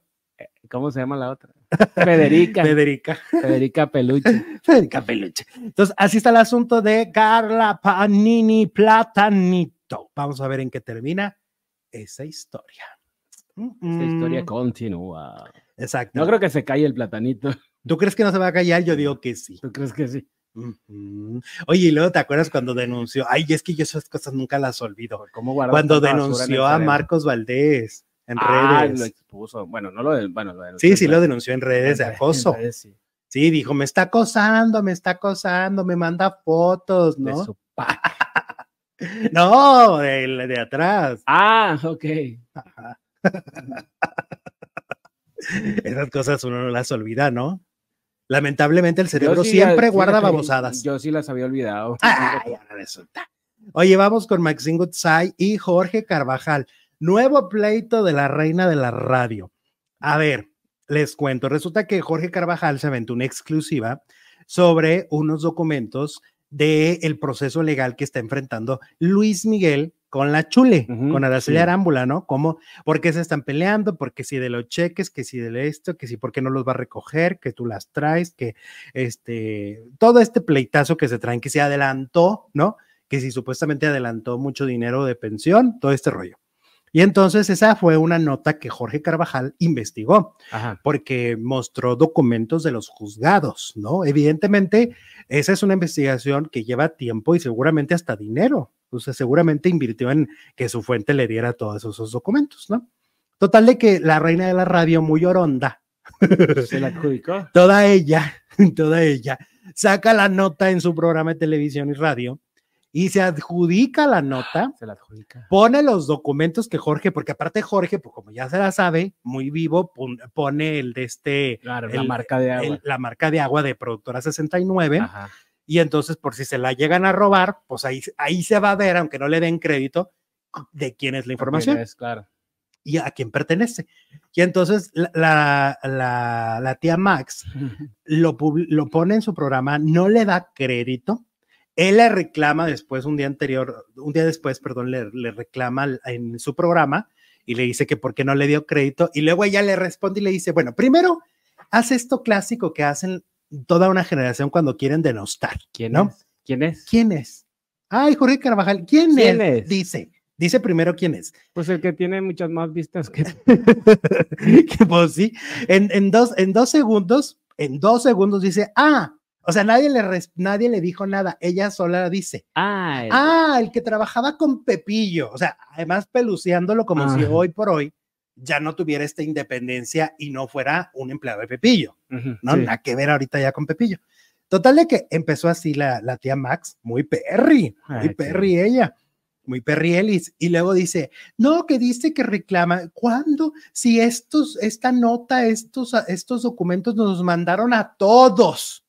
¿Cómo se llama la otra? Federica.
Federica.
Federica Peluche.
Federica Peluche. Entonces, así está el asunto de Carla Panini Platanito. Vamos a ver en qué termina esa historia.
Esta historia continúa.
Exacto.
No creo que se calle el platanito.
¿Tú crees que no se va a callar? Yo digo que sí.
¿Tú crees que sí?
Oye, y luego te acuerdas cuando denunció, ay, es que yo esas cosas nunca las olvido.
¿Cómo
Cuando denunció a? Marcos Valdés en
Ah, lo
redes.
expuso. Bueno, no lo. Bueno, lo
Sí, sí lo denunció en redes de
En
acoso.
redes, sí.
Sí, dijo, me está acosando, me está acosando, me manda fotos,
De
¿no?
su pa-
No, de, de atrás.
Ah, ok.
Ajá. Esas cosas uno no las olvida, ¿no? Lamentablemente el cerebro
sí
siempre
la- sí
guarda
la-
babosadas.
Yo sí las había olvidado.
Ay, resulta. Oye, vamos con Maxine Goodside y Jorge Carvajal. Nuevo pleito de la reina de la radio. A ver, les cuento. Resulta que Jorge Carvajal se aventó una exclusiva sobre unos documentos del proceso legal que está enfrentando Luis Miguel con la Chule, con Araceli
sí.
Arámbula, ¿no? ¿Cómo? ¿Por qué se están peleando? Porque si de los cheques, que si de esto, que si por qué no los va a recoger, que tú las traes, que este, todo este pleitazo que se traen, que se adelantó, ¿no? Que si supuestamente adelantó mucho dinero de pensión, todo este rollo. Y entonces esa fue una nota que Jorge Carvajal investigó
Ajá.
porque mostró documentos de los juzgados, ¿no? Evidentemente, esa es una investigación que lleva tiempo y seguramente hasta dinero. Sea, seguramente invirtió en que su fuente le diera todos esos documentos, ¿no? Total de que la reina de la radio, muy oronda,
Se la adjudicó.
toda ella, toda ella, saca la nota en su programa de televisión y radio y se adjudica la nota
Se la adjudica.
pone los documentos que Jorge, porque aparte Jorge, pues como ya se la sabe, muy vivo, pon- pone el de este,
Claro, la
el-
marca de agua.
el- la marca de agua de Productora 69,
Ajá.
Y entonces por si se la llegan a robar, pues ahí, ahí se va a ver, aunque no le den crédito, de quién es la información
Es, claro.
y a quién pertenece. Y entonces la, la, la- la tía Max lo, lo pone en su programa, no le da crédito. Él le reclama después, un día anterior, un día después, perdón, le, le reclama en su programa y le dice que por qué no le dio crédito. Y luego ella le responde y le dice, bueno, primero, haz esto clásico que hacen toda una generación cuando quieren denostar.
¿Quién
¿no?
es? ¿Quién es?
¿Quién es? Ay, Jorge Carvajal, ¿quién,
¿Quién
es?
es?
Dice, dice primero quién es.
Pues el que tiene muchas más vistas que.
que pues sí, en, en dos, en dos segundos, en dos segundos dice, ah, o sea, nadie le, res- nadie le dijo nada, ella sola dice,
Ah, el-
ah, el que trabajaba con Pepillo, o sea, además peluceándolo como si
Ah.
hoy por hoy ya no tuviera esta independencia y no fuera un empleado de Pepillo,
Ujú,
¿no?
sí.
Nada que ver ahorita ya con Pepillo. Total de que empezó así la, la tía Max, muy perry, muy
Ay,
perry ella, muy perry Ellis, y luego dice, no, que dice que reclama, ¿cuándo? Si estos, esta nota, estos, estos documentos nos mandaron a todos.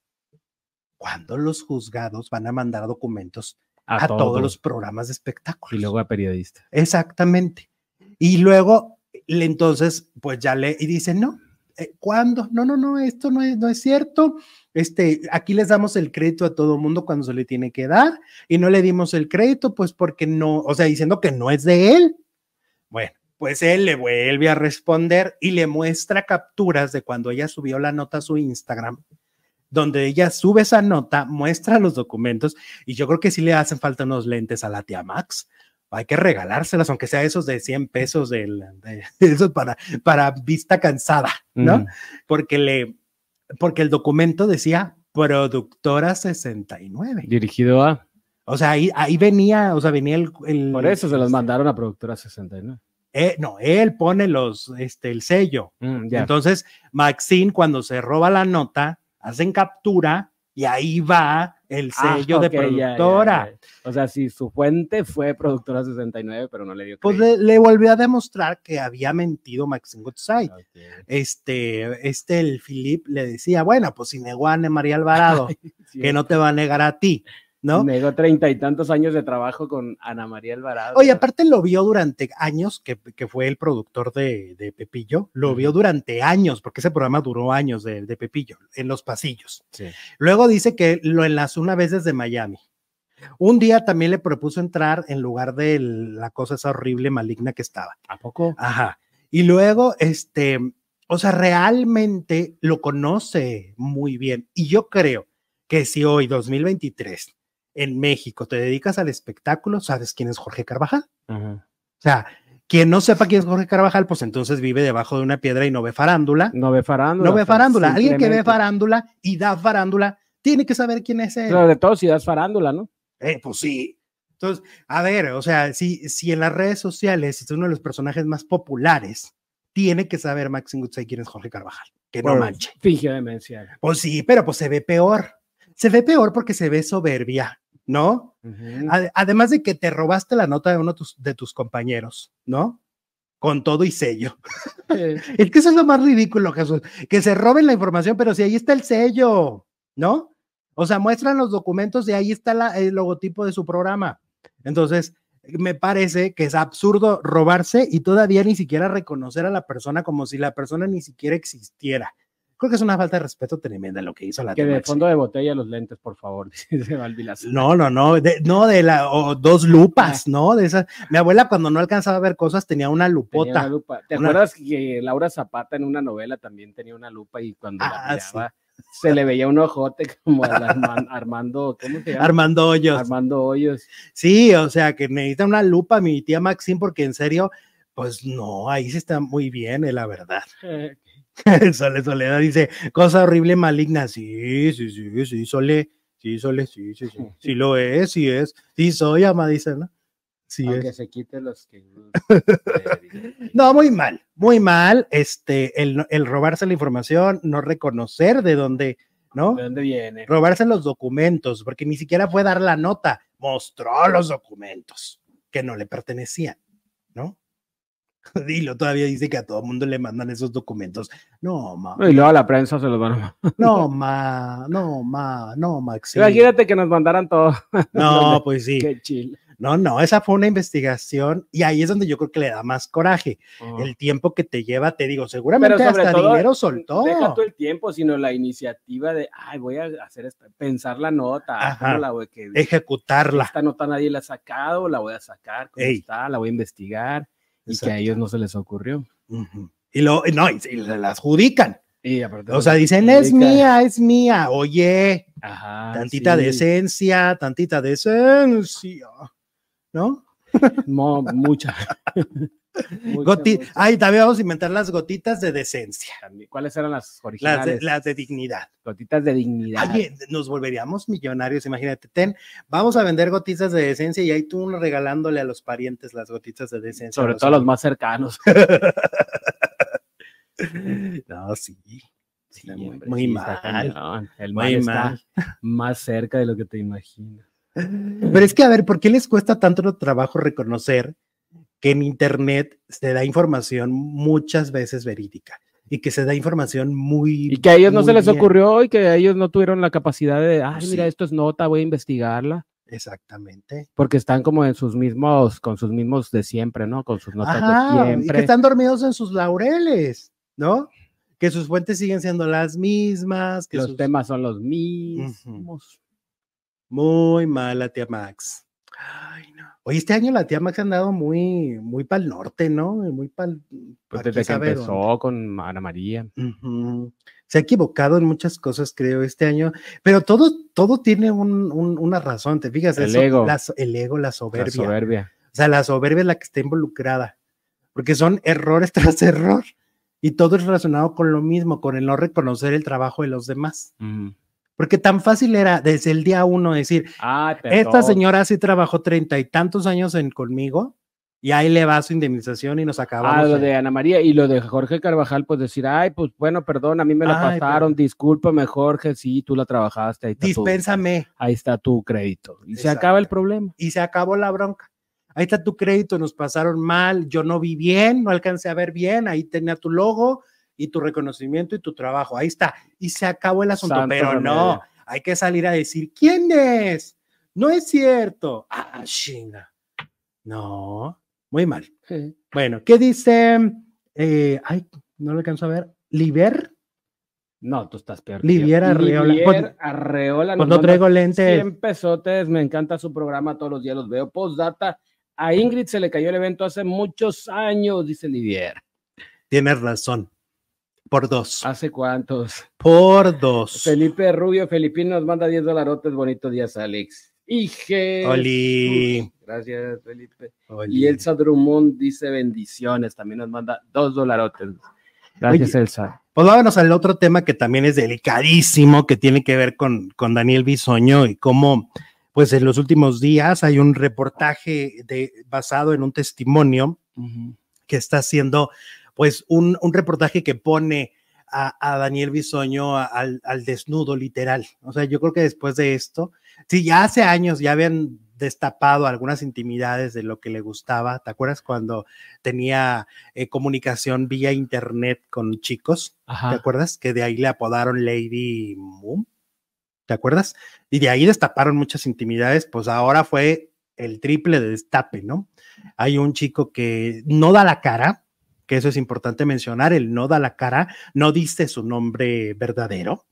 ¿Cuándo los juzgados van a mandar documentos a, todos
todo.
los programas de espectáculos?
Y luego a periodistas.
Exactamente. Y luego, entonces, pues ya le, y dice, no, eh, ¿cuándo? No, no, no, esto no es, no es cierto. Este, aquí les damos el crédito a todo mundo cuando se le tiene que dar y no le dimos el crédito, pues porque no, o sea, diciendo que no es de él. Bueno, pues él le vuelve a responder y le muestra capturas de cuando ella subió la nota a su Instagram, donde ella sube esa nota, muestra los documentos y yo creo que sí le hacen falta unos lentes a la tía Max. Hay que regalárselas, aunque sea esos de 100 pesos, del, de, esos para, para vista cansada, ¿no?
Ujú.
Porque, le, porque el documento decía productora 69.
Dirigido a.
O sea, ahí, ahí venía, o sea, venía el... el-
Por eso se los mandaron a Productora 69.
eh, no, él pone los, este, el sello.
Mm.
Entonces, Maxine, cuando se roba la nota, hacen captura y ahí va el
Ah,
sello de
ya, ya,
productora.
ya. O sea, si su fuente fue Productora 69, pero no le dio
Pues le, le volvió a demostrar que había mentido Maxine Goodside. Este, este, el Philip le decía, bueno, pues si negó a María Alvarado,
Sí,
que no te va a negar a ti, ¿no?
Negó treinta y tantos años de trabajo con Ana María Alvarado.
Oye, aparte lo vio durante años, que, que fue el productor de, de Pepillo, lo vio durante años, porque ese programa duró años de, de Pepillo, en los pasillos.
Sí.
Luego dice que lo enlazó una vez desde Miami. Un día también le propuso entrar en lugar de el- la cosa esa horrible, maligna que estaba.
¿A poco?
Ajá. Y luego, este, o sea, realmente lo conoce muy bien. Y yo creo que si hoy, 2023, en México te dedicas al espectáculo, sabes quién es Jorge Carvajal.
Ajá.
O sea, quien no sepa quién es Jorge Carvajal, pues entonces vive debajo de una piedra y no ve farándula.
No ve farándula.
No ve
pues,
farándula. Alguien que ve farándula y da farándula tiene que saber quién es él.
Sobre todo si das farándula, ¿no?
Eh, pues sí. Entonces, a ver, o sea, si, si en las redes sociales es uno de los personajes más populares, tiene que saber Maxim Goodsey quién es Jorge Carvajal. Que no
Por
manche.
Fingió demencia.
Pues sí, pero pues se ve peor. Se ve peor porque se ve soberbia, ¿no? Además de que te robaste la nota de uno de tus, de tus compañeros, ¿no? Con todo y sello. Es que eso es lo más ridículo, Jesús. Que se roben la información, pero si ahí está el sello, ¿no? O sea, muestran los documentos y ahí está la- el logotipo de su programa. Entonces, me parece que es absurdo robarse y todavía ni siquiera reconocer a la persona como si la persona ni siquiera existiera. Creo que es una falta de respeto tremenda lo que hizo la
que de fondo de botella los lentes, por favor. Dice Valvilas.
No, no, no, de, no de la, o dos lupas, ¿no? De esas. Mi abuela cuando no alcanzaba a ver cosas tenía una
Tenía
lupota.
una lupa. ¿Te
Una-
acuerdas que Laura Zapata en una novela también tenía una lupa y cuando la
Ah,
miraba se le veía un ojote como Arman- Armando, ¿cómo se llama?
Armando Hoyos.
Armando Hoyos.
Sí, o sea, que necesita una lupa mi tía Maxim, porque en serio, pues no, ahí sí está muy bien, eh, la verdad.
Eh,
Sole Soledad dice, cosa horrible, maligna. Sí, sí, sí, sí, Sole, sí, Sole, sí, sí, sí, sí lo es, sí es. Sí soy, ama, dice, ¿no? Sí
aunque
es.
se quite los que.
No, muy mal, muy mal, este, el, el robarse la información, no reconocer de dónde, ¿no?
¿De dónde viene?
robarse los documentos, porque ni siquiera fue dar la nota, mostró los documentos que no le pertenecían, ¿no? Dilo, todavía dice que a todo mundo le mandan esos documentos. No, ma,
Y luego a la prensa se los van a.
no, ma, no, ma, no, Maxi.
Imagínate que nos mandaran todo.
No, pues sí.
Qué chill.
No, no, esa fue una investigación y ahí es donde yo creo que le da más coraje.
Oh.
El tiempo que te lleva, te digo, seguramente
Pero sobre
hasta
todo,
dinero soltó.
Deja todo el tiempo, sino la iniciativa de, ay, voy a hacer esto, pensar la nota,
Ajá.
¿cómo la voy que
Ejecutarla.
esta nota nadie la ha sacado, la voy a sacar, cómo está, la voy a investigar, y que a ellos no se les ocurrió.
Y lo, no, y, y se la adjudican.
Y aparte,
O sea, dicen, es mía, es mía. Oye,
Ajá,
tantita
sí.
decencia, tantita decencia, ¿no?
Mo- mucha.
Goti-. Ay, también vamos a inventar las gotitas de decencia.
¿Cuáles eran las
las
originales?
de, las de dignidad.
Gotitas de dignidad.
Oye, nos volveríamos millonarios, imagínate, ten, vamos a vender gotitas de decencia y ahí tú regalándole a los parientes las gotitas de decencia.
sobre
a
todo los más cercanos.
No, sí.
Sí,
muy-
sí,
mal.
El
Muy
mal está
mal.
más cerca de lo que te imaginas.
Pero es que, a ver, ¿por qué les cuesta tanto trabajo reconocer que en Internet se da información muchas veces verídica y que se da información muy...
Y que a ellos no se les
bien?
ocurrió y que a ellos no tuvieron la capacidad de, ay, mira, esto es nota, voy a investigarla.
Exactamente.
Porque están como en sus mismos, con sus mismos de siempre, ¿no? Con sus notas
Ajá,
de
y
siempre.
que están dormidos en sus laureles, ¿no? Que sus fuentes siguen siendo las mismas, que
Los
sus-
temas son los mismos.
Muy mala tía Max. Ay. Oye, este año la tía Max ha andado muy, muy para el norte, ¿no? Muy para
Pues desde que empezó con Ana María.
Se ha equivocado en muchas cosas, creo, este año, pero todo, todo tiene un- un- una razón, te fijas,
El
eso,
ego.
la el ego, la
La
soberbia.
soberbia.
O sea, la soberbia es la que está involucrada, porque son errores tras error y todo es relacionado con lo mismo, con el no reconocer el trabajo de los demás.
Ujú.
Porque tan fácil era desde el día uno decir,
Ay,
esta señora sí trabajó treinta y tantos años en conmigo y ahí le va su indemnización y nos acabamos.
Ah, lo de Ana María y lo de Jorge Carvajal, pues decir, ay, pues bueno, perdón, a mí me la
Ay,
pasaron, discúlpame, Jorge, sí, tú la trabajaste, ahí está, tu,
Dispénsame.
ahí está tu crédito. Y se
Exacto.
acaba el problema.
y se acabó la bronca. Ahí está tu crédito, nos pasaron mal, yo no vi bien, no alcancé a ver bien, ahí tenía tu logo y tu reconocimiento y tu trabajo, ahí está. Y se acabó el asunto, pero no, hay que salir a decir, ¿quién es? No es cierto. Ah, chinga. No, muy mal.
Sí.
Bueno, ¿qué dice? eh, ay, no lo alcanzo a ver. Liber,
No, tú estás peor.
Livier. Arreola.
Livier Arreola. nos
cuando traigo lentes.
100 pesotes, me encanta su programa, todos los días los veo. Postdata, a Ingrid se le cayó el evento hace muchos años, dice Livier.
Tienes razón. Por dos.
¿Hace cuántos?
Por dos.
Felipe Rubio, Felipín nos manda 10 dolarotes, bonito días, Alex. Jesús.
Oli.
Gracias, Felipe.
Oli.
Y Elsa Drummond dice bendiciones, también nos manda dos dolarotes. Gracias,
Oye,
Elsa.
Pues vámonos al otro tema que también es delicadísimo, que tiene que ver con, con Daniel Bisoño y cómo, pues en los últimos días hay un reportaje de, basado en un testimonio que está haciendo, pues un, un reportaje que pone a, a Daniel Bisoño al, al desnudo literal. O sea, yo creo que después de esto, sí, ya hace años ya habían destapado algunas intimidades de lo que le gustaba. ¿Te acuerdas cuando tenía eh, comunicación vía internet con chicos? ¿Te acuerdas? Que de ahí le apodaron Lady Moon. ¿Te acuerdas? Y de ahí destaparon muchas intimidades, pues ahora fue el triple de destape, ¿no? Hay un chico que no da la cara, que eso es importante mencionar, él no da la cara, no dice su nombre verdadero,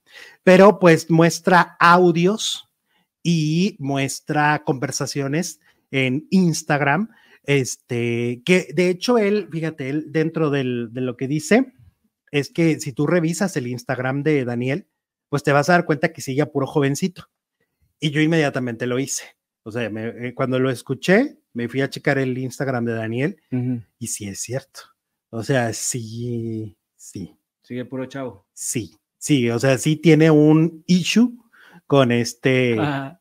pero pues muestra audios y muestra conversaciones en Instagram, este, que de hecho él, fíjate, él dentro del- de lo que dice, es que si tú revisas el Instagram de Daniel, pues te vas a dar cuenta que sigue a puro jovencito. Y yo inmediatamente lo hice. O sea, me- eh, cuando lo escuché, me fui a checar el Instagram de Daniel y sí es cierto. O sea, sí, sí,
Sigue puro chavo.
sí, sí. O sea, sí tiene un issue con este,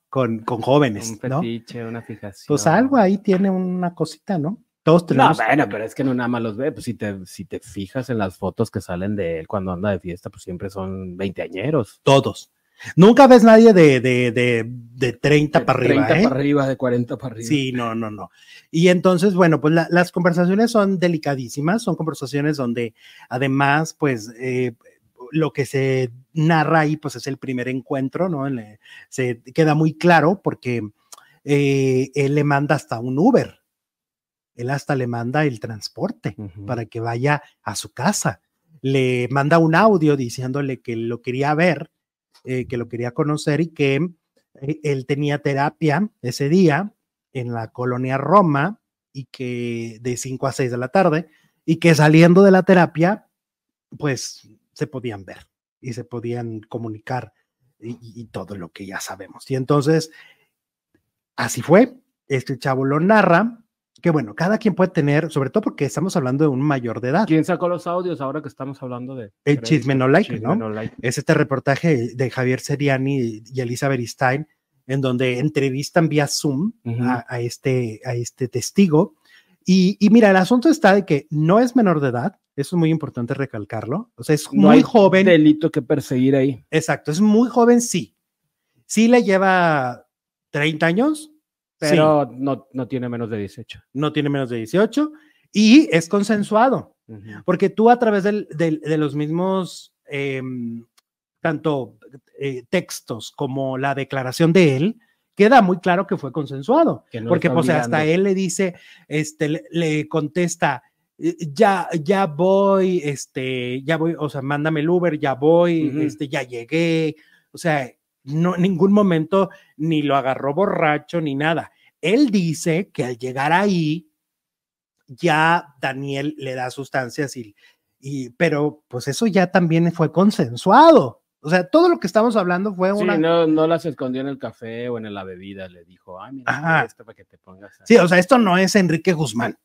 con, con jóvenes,
Un
¿no?
fetiche, una fijación.
Pues algo ahí tiene una cosita, ¿no? Todos
No,
tenemos.
bueno, pero es que no nada más los ve. Pues si te, si te fijas en las fotos que salen de él cuando anda de fiesta, pues siempre son veinteañeros.
Todos. Nunca ves nadie de, de, de, de 30 para arriba,
30
¿eh?
para arriba, de 40 para arriba.
Sí, no, no, no. Y entonces, bueno, pues la- las conversaciones son delicadísimas, son conversaciones donde además, pues, eh, lo que se narra ahí, pues es el primer encuentro, ¿no? Le- se queda muy claro porque eh, él le manda hasta un Uber, él hasta le manda el transporte
Ujú.
para que vaya a su casa. Le manda un audio diciéndole que lo quería ver, eh, que lo quería conocer y que eh, él tenía terapia ese día en la colonia Roma y que de 5 a 6 de la tarde y que saliendo de la terapia, pues se podían ver y se podían comunicar y, y- todo lo que ya sabemos. Y entonces, así fue. Este chavo lo narra, que bueno, cada quien puede tener, sobre todo porque estamos hablando de un mayor de edad.
¿Quién sacó los audios ahora que estamos hablando de
El chisme no like,
Chisme
¿no?
no like?
es este reportaje de Javier Seriani y Elizabeth Stein, en donde entrevistan vía Zoom
Ujú.
a, a este, a este testigo. Y, y mira, el asunto está de que no es menor de edad, eso es muy importante recalcarlo. O sea, es
No
muy
hay
joven.
delito que perseguir ahí.
Exacto, es muy joven, sí. Sí le lleva 30 años,
Pero no, no tiene menos de 18.
no tiene menos de 18 y es consensuado. Porque tú a través del- del- de los mismos, em, tanto eh, textos como la declaración de él, queda muy claro que fue consensuado.
Que no
porque pues hasta él le dice, este, le, le contesta, "Eh, ya, ya voy, este, ya voy, o sea, mándame el Uber, ya voy, este, ya llegué. O sea, no, en ningún momento ni lo agarró borracho ni nada. Él dice que al llegar ahí, ya Daniel le da sustancias y, y pero pues eso ya también fue consensuado. O sea, todo lo que estamos hablando fue
Sí,
una...
no, no las escondió en el café o en la bebida. Le dijo, ay, mira, esto para que te pongas. a-".
Sí, o sea, esto no es Enrique Guzmán.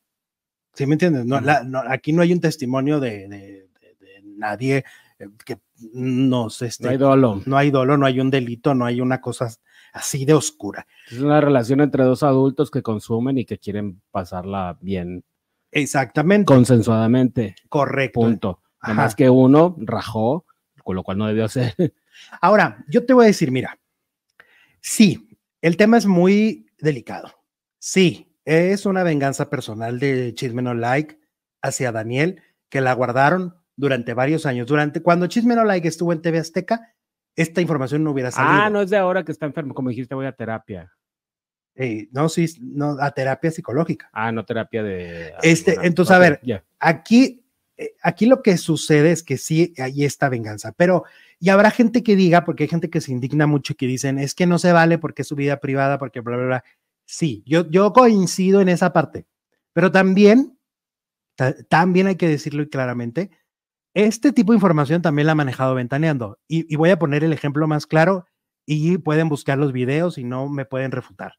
¿Sí me entiendes? No,
Ujú.
la- no, aquí no hay un testimonio de, de- de- de nadie eh, que nos... Este,
No hay dolo.
no hay dolo, no hay un delito, no hay una cosa así de oscura.
Es una relación entre dos adultos que consumen y que quieren pasarla bien
Exactamente,
consensuadamente.
correcto.
Punto.
Ajá.
Nada más que uno rajó, con lo cual no debió hacer.
Ahora, yo te voy a decir, mira, sí, el tema es muy delicado. Sí, es una venganza personal de Chisme No Like hacia Daniel, que la guardaron durante varios años. Durante cuando Chisme No Like estuvo en TV Azteca, esta información no hubiera salido.
Ah, no es de ahora que está enfermo. Como dijiste, voy a terapia.
Eh, no, sí, no, a terapia psicológica.
Ah, no terapia de.
Este,
alguna-
entonces, a
ok,
ver,
ya.
Aquí, eh, aquí lo que sucede es que sí hay esta venganza, pero y habrá gente que diga, porque hay gente que se indigna mucho y que dicen, es que no se vale porque es su vida privada, porque bla, bla, bla. Sí, yo, yo coincido en esa parte, pero también, ta- también hay que decirlo claramente, este tipo de información también la ha manejado ventaneando. Y, y voy a poner el ejemplo más claro y pueden buscar los videos y no me pueden refutar.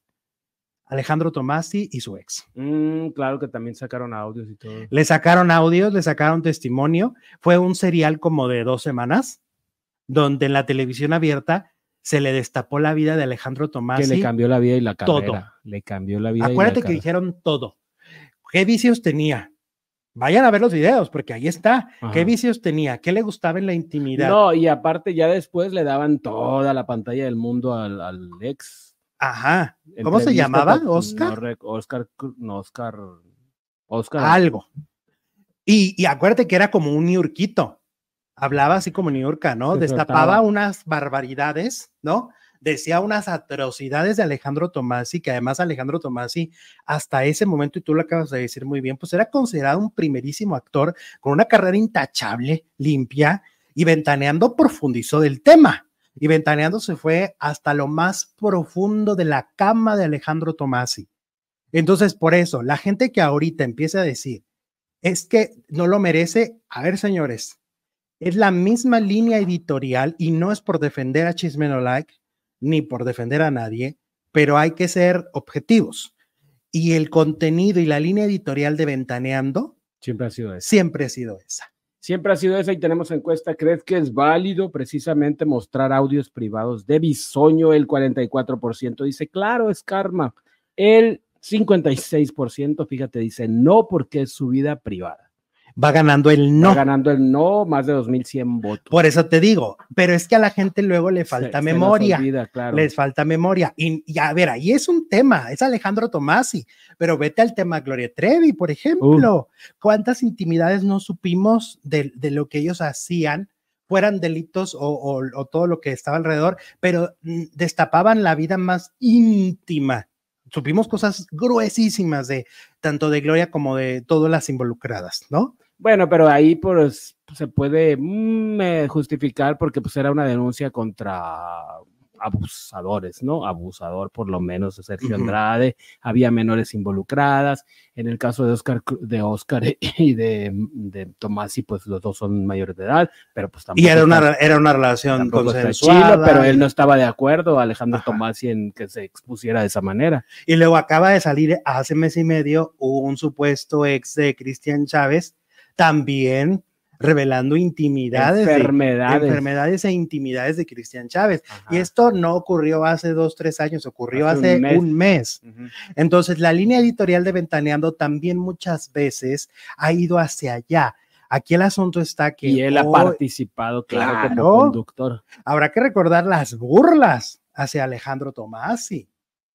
Alejandro Tomasi y su ex.
Mm, claro que también sacaron audios y todo.
Le sacaron audios, le sacaron testimonio. Fue un serial como de dos semanas, donde en la televisión abierta se le destapó la vida de Alejandro Tomasi.
Que le cambió la vida y la carrera.
Todo.
Le cambió la vida. y la
Acuérdate que dijeron todo. ¿Qué vicios tenía? Vayan a ver los videos, porque ahí está. ¿Qué vicios tenía? ¿Qué le gustaba en la intimidad?
No, y aparte ya después le daban toda la pantalla del mundo al, al ex.
Ajá. ¿Cómo se llamaba?
con-
¿Oscar?
No, Oscar, no, Oscar. Oscar.
Algo. Y, y acuérdate que era como un niurquito. Hablaba así como niurca, ¿no?
Se
Destapaba unas barbaridades, ¿no? Decía unas atrocidades de Alejandro Tomasi, que además Alejandro Tomasi, hasta ese momento, y tú lo acabas de decir muy bien, pues era considerado un primerísimo actor con una carrera intachable, limpia, y Ventaneando profundizó del tema. Y Ventaneando se fue hasta lo más profundo de la cama de Alejandro Tomasi. Entonces, por eso, la gente que ahorita empieza a decir, es que no lo merece, a ver, señores, es la misma línea editorial y no es por defender a Chisme No Like ni por defender a nadie, pero hay que ser objetivos. Y el contenido y la línea editorial de Ventaneando
Siempre ha sido eso.
siempre ha sido esa.
Siempre ha sido esa y tenemos encuesta. ¿Crees que es válido precisamente mostrar audios privados de Bisoño? El 44% dice, claro, es karma. El 56%, fíjate, dice, no porque es su vida privada.
Va ganando el
No.
no.
ganando el no, más de 2100 votos.
Por eso te digo, pero es que a la gente luego le falta
se
memoria.
olvida, claro.
Les falta memoria. Y, y a ver, ahí es un tema, es Alejandro Tomasi, pero vete al tema Gloria Trevi, por ejemplo. ¿Cuántas intimidades no supimos de, de lo que ellos hacían? fueran delitos o, o- o todo lo que estaba alrededor, pero mm, destapaban la vida más íntima. Supimos cosas gruesísimas de tanto de Gloria como de todas las involucradas, ¿no?
Bueno, pero ahí pues se puede mm, eh, justificar porque pues era una denuncia contra abusadores, ¿no? Abusador por lo menos de Sergio. Andrade, había menores involucradas. En el caso de Oscar, de Oscar y de, de Tomasi, pues los dos son mayores de edad, pero pues tampoco
Y era
está-
una, era una relación
está
consensuada.
chido, pero él no estaba de acuerdo, Alejandro
Ajá.
Tomasi, en que se expusiera de esa manera.
Y luego acaba de salir hace mes y medio un supuesto ex de Cristian Chávez, también revelando intimidades, de-
Enfermedades.
enfermedades e intimidades de Cristian Chávez.
Ajá.
Y esto no ocurrió hace dos, tres años, ocurrió
Hace
hace,
un
un,
mes.
Entonces, la línea editorial de Ventaneando también muchas veces ha ido hacia allá. Aquí el asunto está que
Y él ha participado, claro,
Claro.
como conductor.
habrá que recordar las burlas hacia Alejandro Tomasi,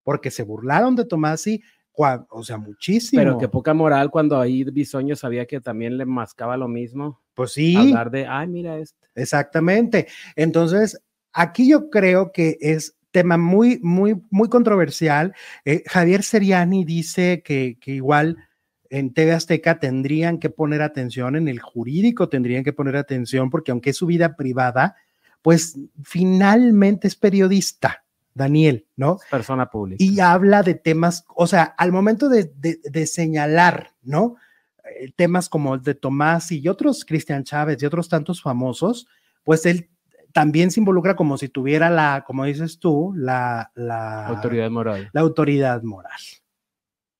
porque se burlaron de Tomasi, o sea, muchísimo.
Pero qué poca moral cuando ahí Bisoño sabía que también le mascaba lo mismo.
pues sí,
Hablar de, ay, mira este.
exactamente. Entonces, aquí yo creo que es tema muy, muy, muy controversial. Eh, Javier Seriani dice que, que igual en TV Azteca tendrían que poner atención, en el jurídico tendrían que poner atención, porque aunque es su vida privada, pues finalmente es periodista, Daniel, ¿no?
Persona pública.
y habla de temas, o sea, al momento de, de- de señalar, ¿no? Eh, Temas como el de Tomás y otros, Cristian Chávez y otros tantos famosos, pues él también se involucra como si tuviera la, como dices tú, la, la
Autoridad moral.
la autoridad moral.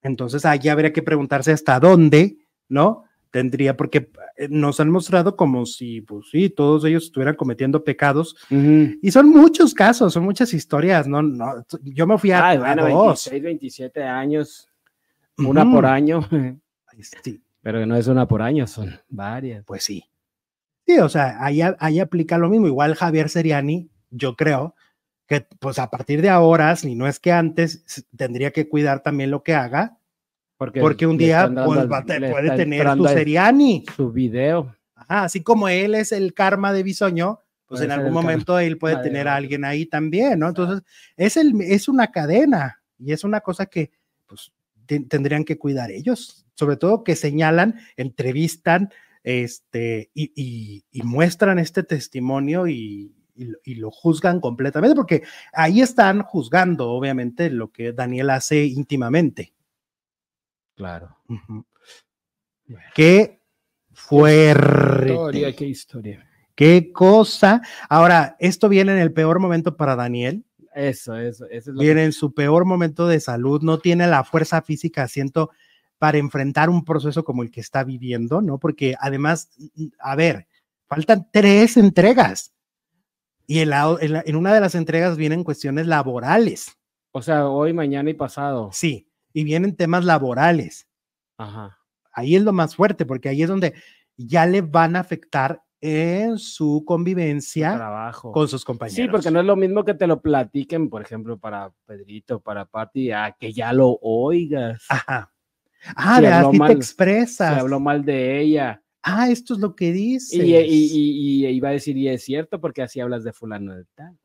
Entonces, allí habría que preguntarse hasta dónde, ¿no? Tendría, porque eh, nos han mostrado como si, pues sí, todos ellos estuvieran cometiendo pecados,
Ujú.
y son muchos casos, son muchas historias, ¿no? no yo me fui a,
Ay,
a
bueno,
dos.
26, 27 años, una
Ujú.
por año,
Sí,
pero no es una por año, son varias.
pues sí. Sí, o sea, ahí, ahí aplica lo mismo. Igual Javier Seriani, yo creo que pues a partir de ahora, si no es que antes, tendría que cuidar también lo que haga, porque un
le
día pues,
al-
va puede tener su
a
Seriani.
Su video.
Ajá, así como él es el karma de Bisoño, pues
Puede
en algún
el karma
momento él puede
de
tener a alguien ahí también, ¿no? Entonces, es, el, es una cadena y es una cosa que pues te- tendrían que cuidar ellos, sobre todo que señalan, entrevistan este, y, y- y muestran este testimonio y, y lo juzgan completamente, porque ahí están juzgando, obviamente, lo que Daniel hace íntimamente.
Claro.
Qué fuerte.
Historia, qué historia.
Qué cosa. Ahora, esto viene en el peor momento para Daniel,
Eso, eso, eso es lo
Viene en su peor momento de salud, no tiene la fuerza física, siento, para enfrentar un proceso como el que está viviendo, ¿no? Porque además, a ver, faltan tres entregas. Y en, la- en la- en una de las entregas vienen cuestiones laborales,
O sea, hoy, mañana y pasado.
sí, y vienen temas laborales.
Ajá.
Ahí es lo más fuerte, porque ahí es donde ya le van a afectar en su convivencia
Trabajo.
con sus compañeros.
Sí, porque no es lo mismo que te lo platiquen, por ejemplo, para Pedrito, para Pati, a que ya lo oigas.
Ajá. Ah,
Si
de así
mal,
te
Se
expresas.
habló mal de ella.
Ah, esto es lo que dice.
Y, y, y- y iba a decir, y es cierto, porque así hablas de fulano de tal.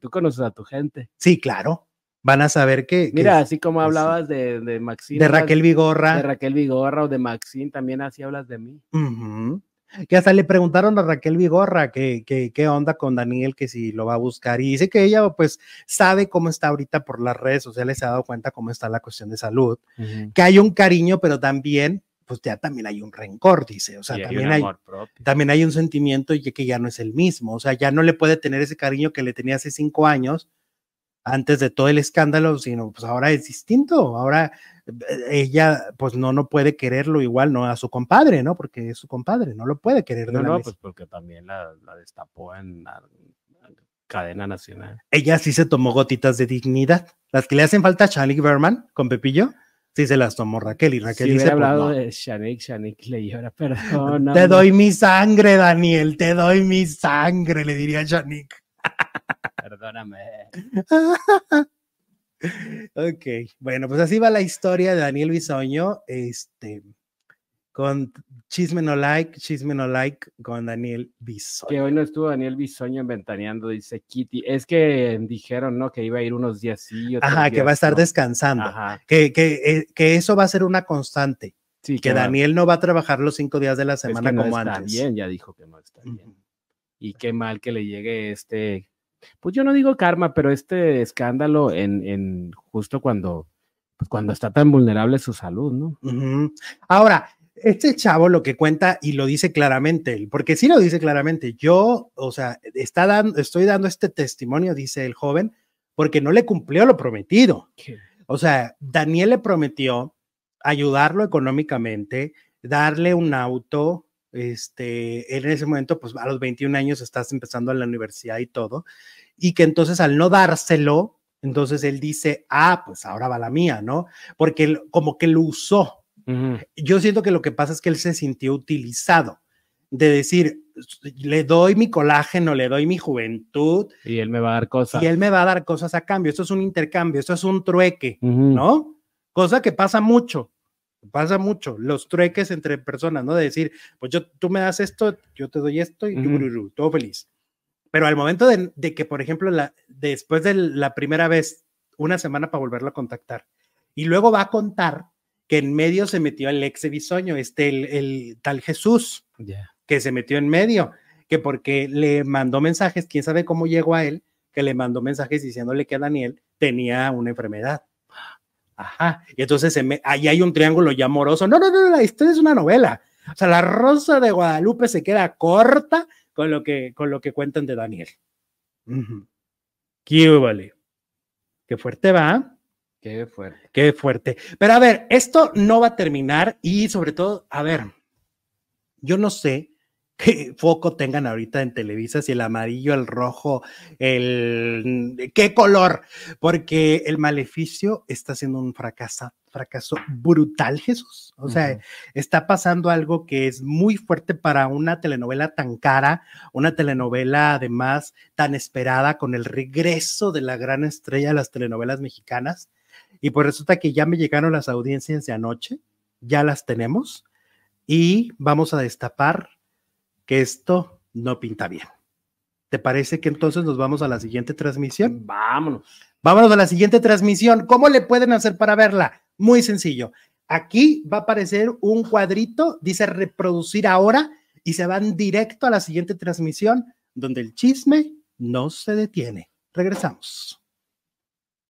Tú conoces a tu gente.
Sí, claro. Van a saber que.
Mira, así como hablabas de, de Maxine.
de Raquel Vigorra.
de Raquel Vigorra o de Maxine, también así hablas de mí.
Que hasta le preguntaron a Raquel Vigorra que, que- qué onda con Daniel, que si lo va a buscar. Y dice que ella, pues, sabe cómo está ahorita por las redes sociales, se ha dado cuenta cómo está la cuestión de salud. Que hay un cariño, pero también, pues ya también hay un rencor, dice. O sea,
Y hay
también hay,
propio.
también hay un sentimiento y que ya no es el mismo, o sea, ya no le puede tener ese cariño que le tenía hace cinco años, antes de todo el escándalo, sino pues ahora es distinto, ahora eh, ella pues no, no puede quererlo igual, no a su compadre, ¿no? Porque es su compadre, no lo puede querer de
No, no, pues porque también la, la destapó en la cadena nacional.
Ella sí se tomó gotitas de dignidad, las que le hacen falta a Charlie Berman con Pepillo, sí se las tomó Raquel y Raquel
Si
dice, pues,
hablado
no.
de Shanik, Shanik le llora, perdón.
te doy mi sangre, Daniel, te doy mi sangre, le diría Janik.
Perdóname.
Ok, bueno, pues así va la historia de Daniel Bisoño, este, con Chisme No Like, Chisme No Like con Daniel
Que
Bisoño.
hoy no estuvo Daniel Bisoño inventaneando, dice Kitty. Es que dijeron, ¿no? Que iba a ir unos días sí. otros
Ajá, que va a estar
no.
descansando,
Ajá.
que, que, eh, que eso va a ser una constante,
Sí,
que Daniel no va a trabajar los cinco días de la
es que
semana
no
como
está
antes.
bien, ya dijo que no está bien. Y qué mal que le llegue este, pues yo no digo karma, pero este escándalo en, en justo cuando, pues cuando está tan vulnerable su salud, ¿no?
Ahora, este chavo lo que cuenta y lo dice claramente, porque sí lo dice claramente, yo, o sea, está dando, estoy dando este testimonio, dice el joven, porque no le cumplió lo prometido. O sea, Daniel le prometió ayudarlo económicamente, darle un auto, este, en ese momento, pues a los 21 años estás empezando a la universidad y todo, y que entonces al no dárselo, entonces él dice, ah, pues ahora va la mía, ¿no? Porque él como que lo usó. Yo siento que lo que pasa es que él se sintió utilizado, de decir, le doy mi colágeno, le doy mi juventud,
Y él me va a dar cosas.
y él me va a dar cosas a cambio. Esto es un intercambio, esto es un trueque. ¿no? Cosa que pasa mucho, pasa mucho, los trueques entre personas, ¿no? De decir, pues yo, tú me das esto, yo te doy esto y
Ujú.
yururú, todo feliz. Pero al momento de, de que, por ejemplo, la, después de la primera vez, una semana para volverlo a contactar, y luego va a contar que en medio se metió el ex Bisoño, este, el, el tal Jesús, que se metió en medio, que porque le mandó mensajes, quién sabe cómo llegó a él, que le mandó mensajes diciéndole que Daniel tenía una enfermedad. Ajá, y entonces se me, ahí hay un triángulo ya amoroso. No, no, no, la historia es una novela. O sea, la Rosa de Guadalupe se queda corta con lo que, con lo que cuentan de Daniel. Qué vale. Qué fuerte va.
Qué fuerte.
Qué fuerte. Pero a ver, esto no va a terminar y sobre todo, a ver, yo no sé qué foco tengan ahorita en Televisa, si el amarillo, el rojo, el qué color, porque el maleficio está siendo un fracaso, fracaso brutal, Jesús. O sea, está pasando algo que es muy fuerte para una telenovela tan cara, una telenovela además tan esperada con el regreso de la gran estrella de las telenovelas mexicanas. Y pues resulta que ya me llegaron las audiencias de anoche, ya las tenemos y vamos a destapar que esto no pinta bien. ¿Te parece que entonces nos vamos a la siguiente transmisión?
Vámonos.
Vámonos a la siguiente transmisión. ¿Cómo le pueden hacer para verla? Muy sencillo. Aquí va a aparecer un cuadrito, dice reproducir ahora y se van directo a la siguiente transmisión donde el chisme no se detiene. Regresamos.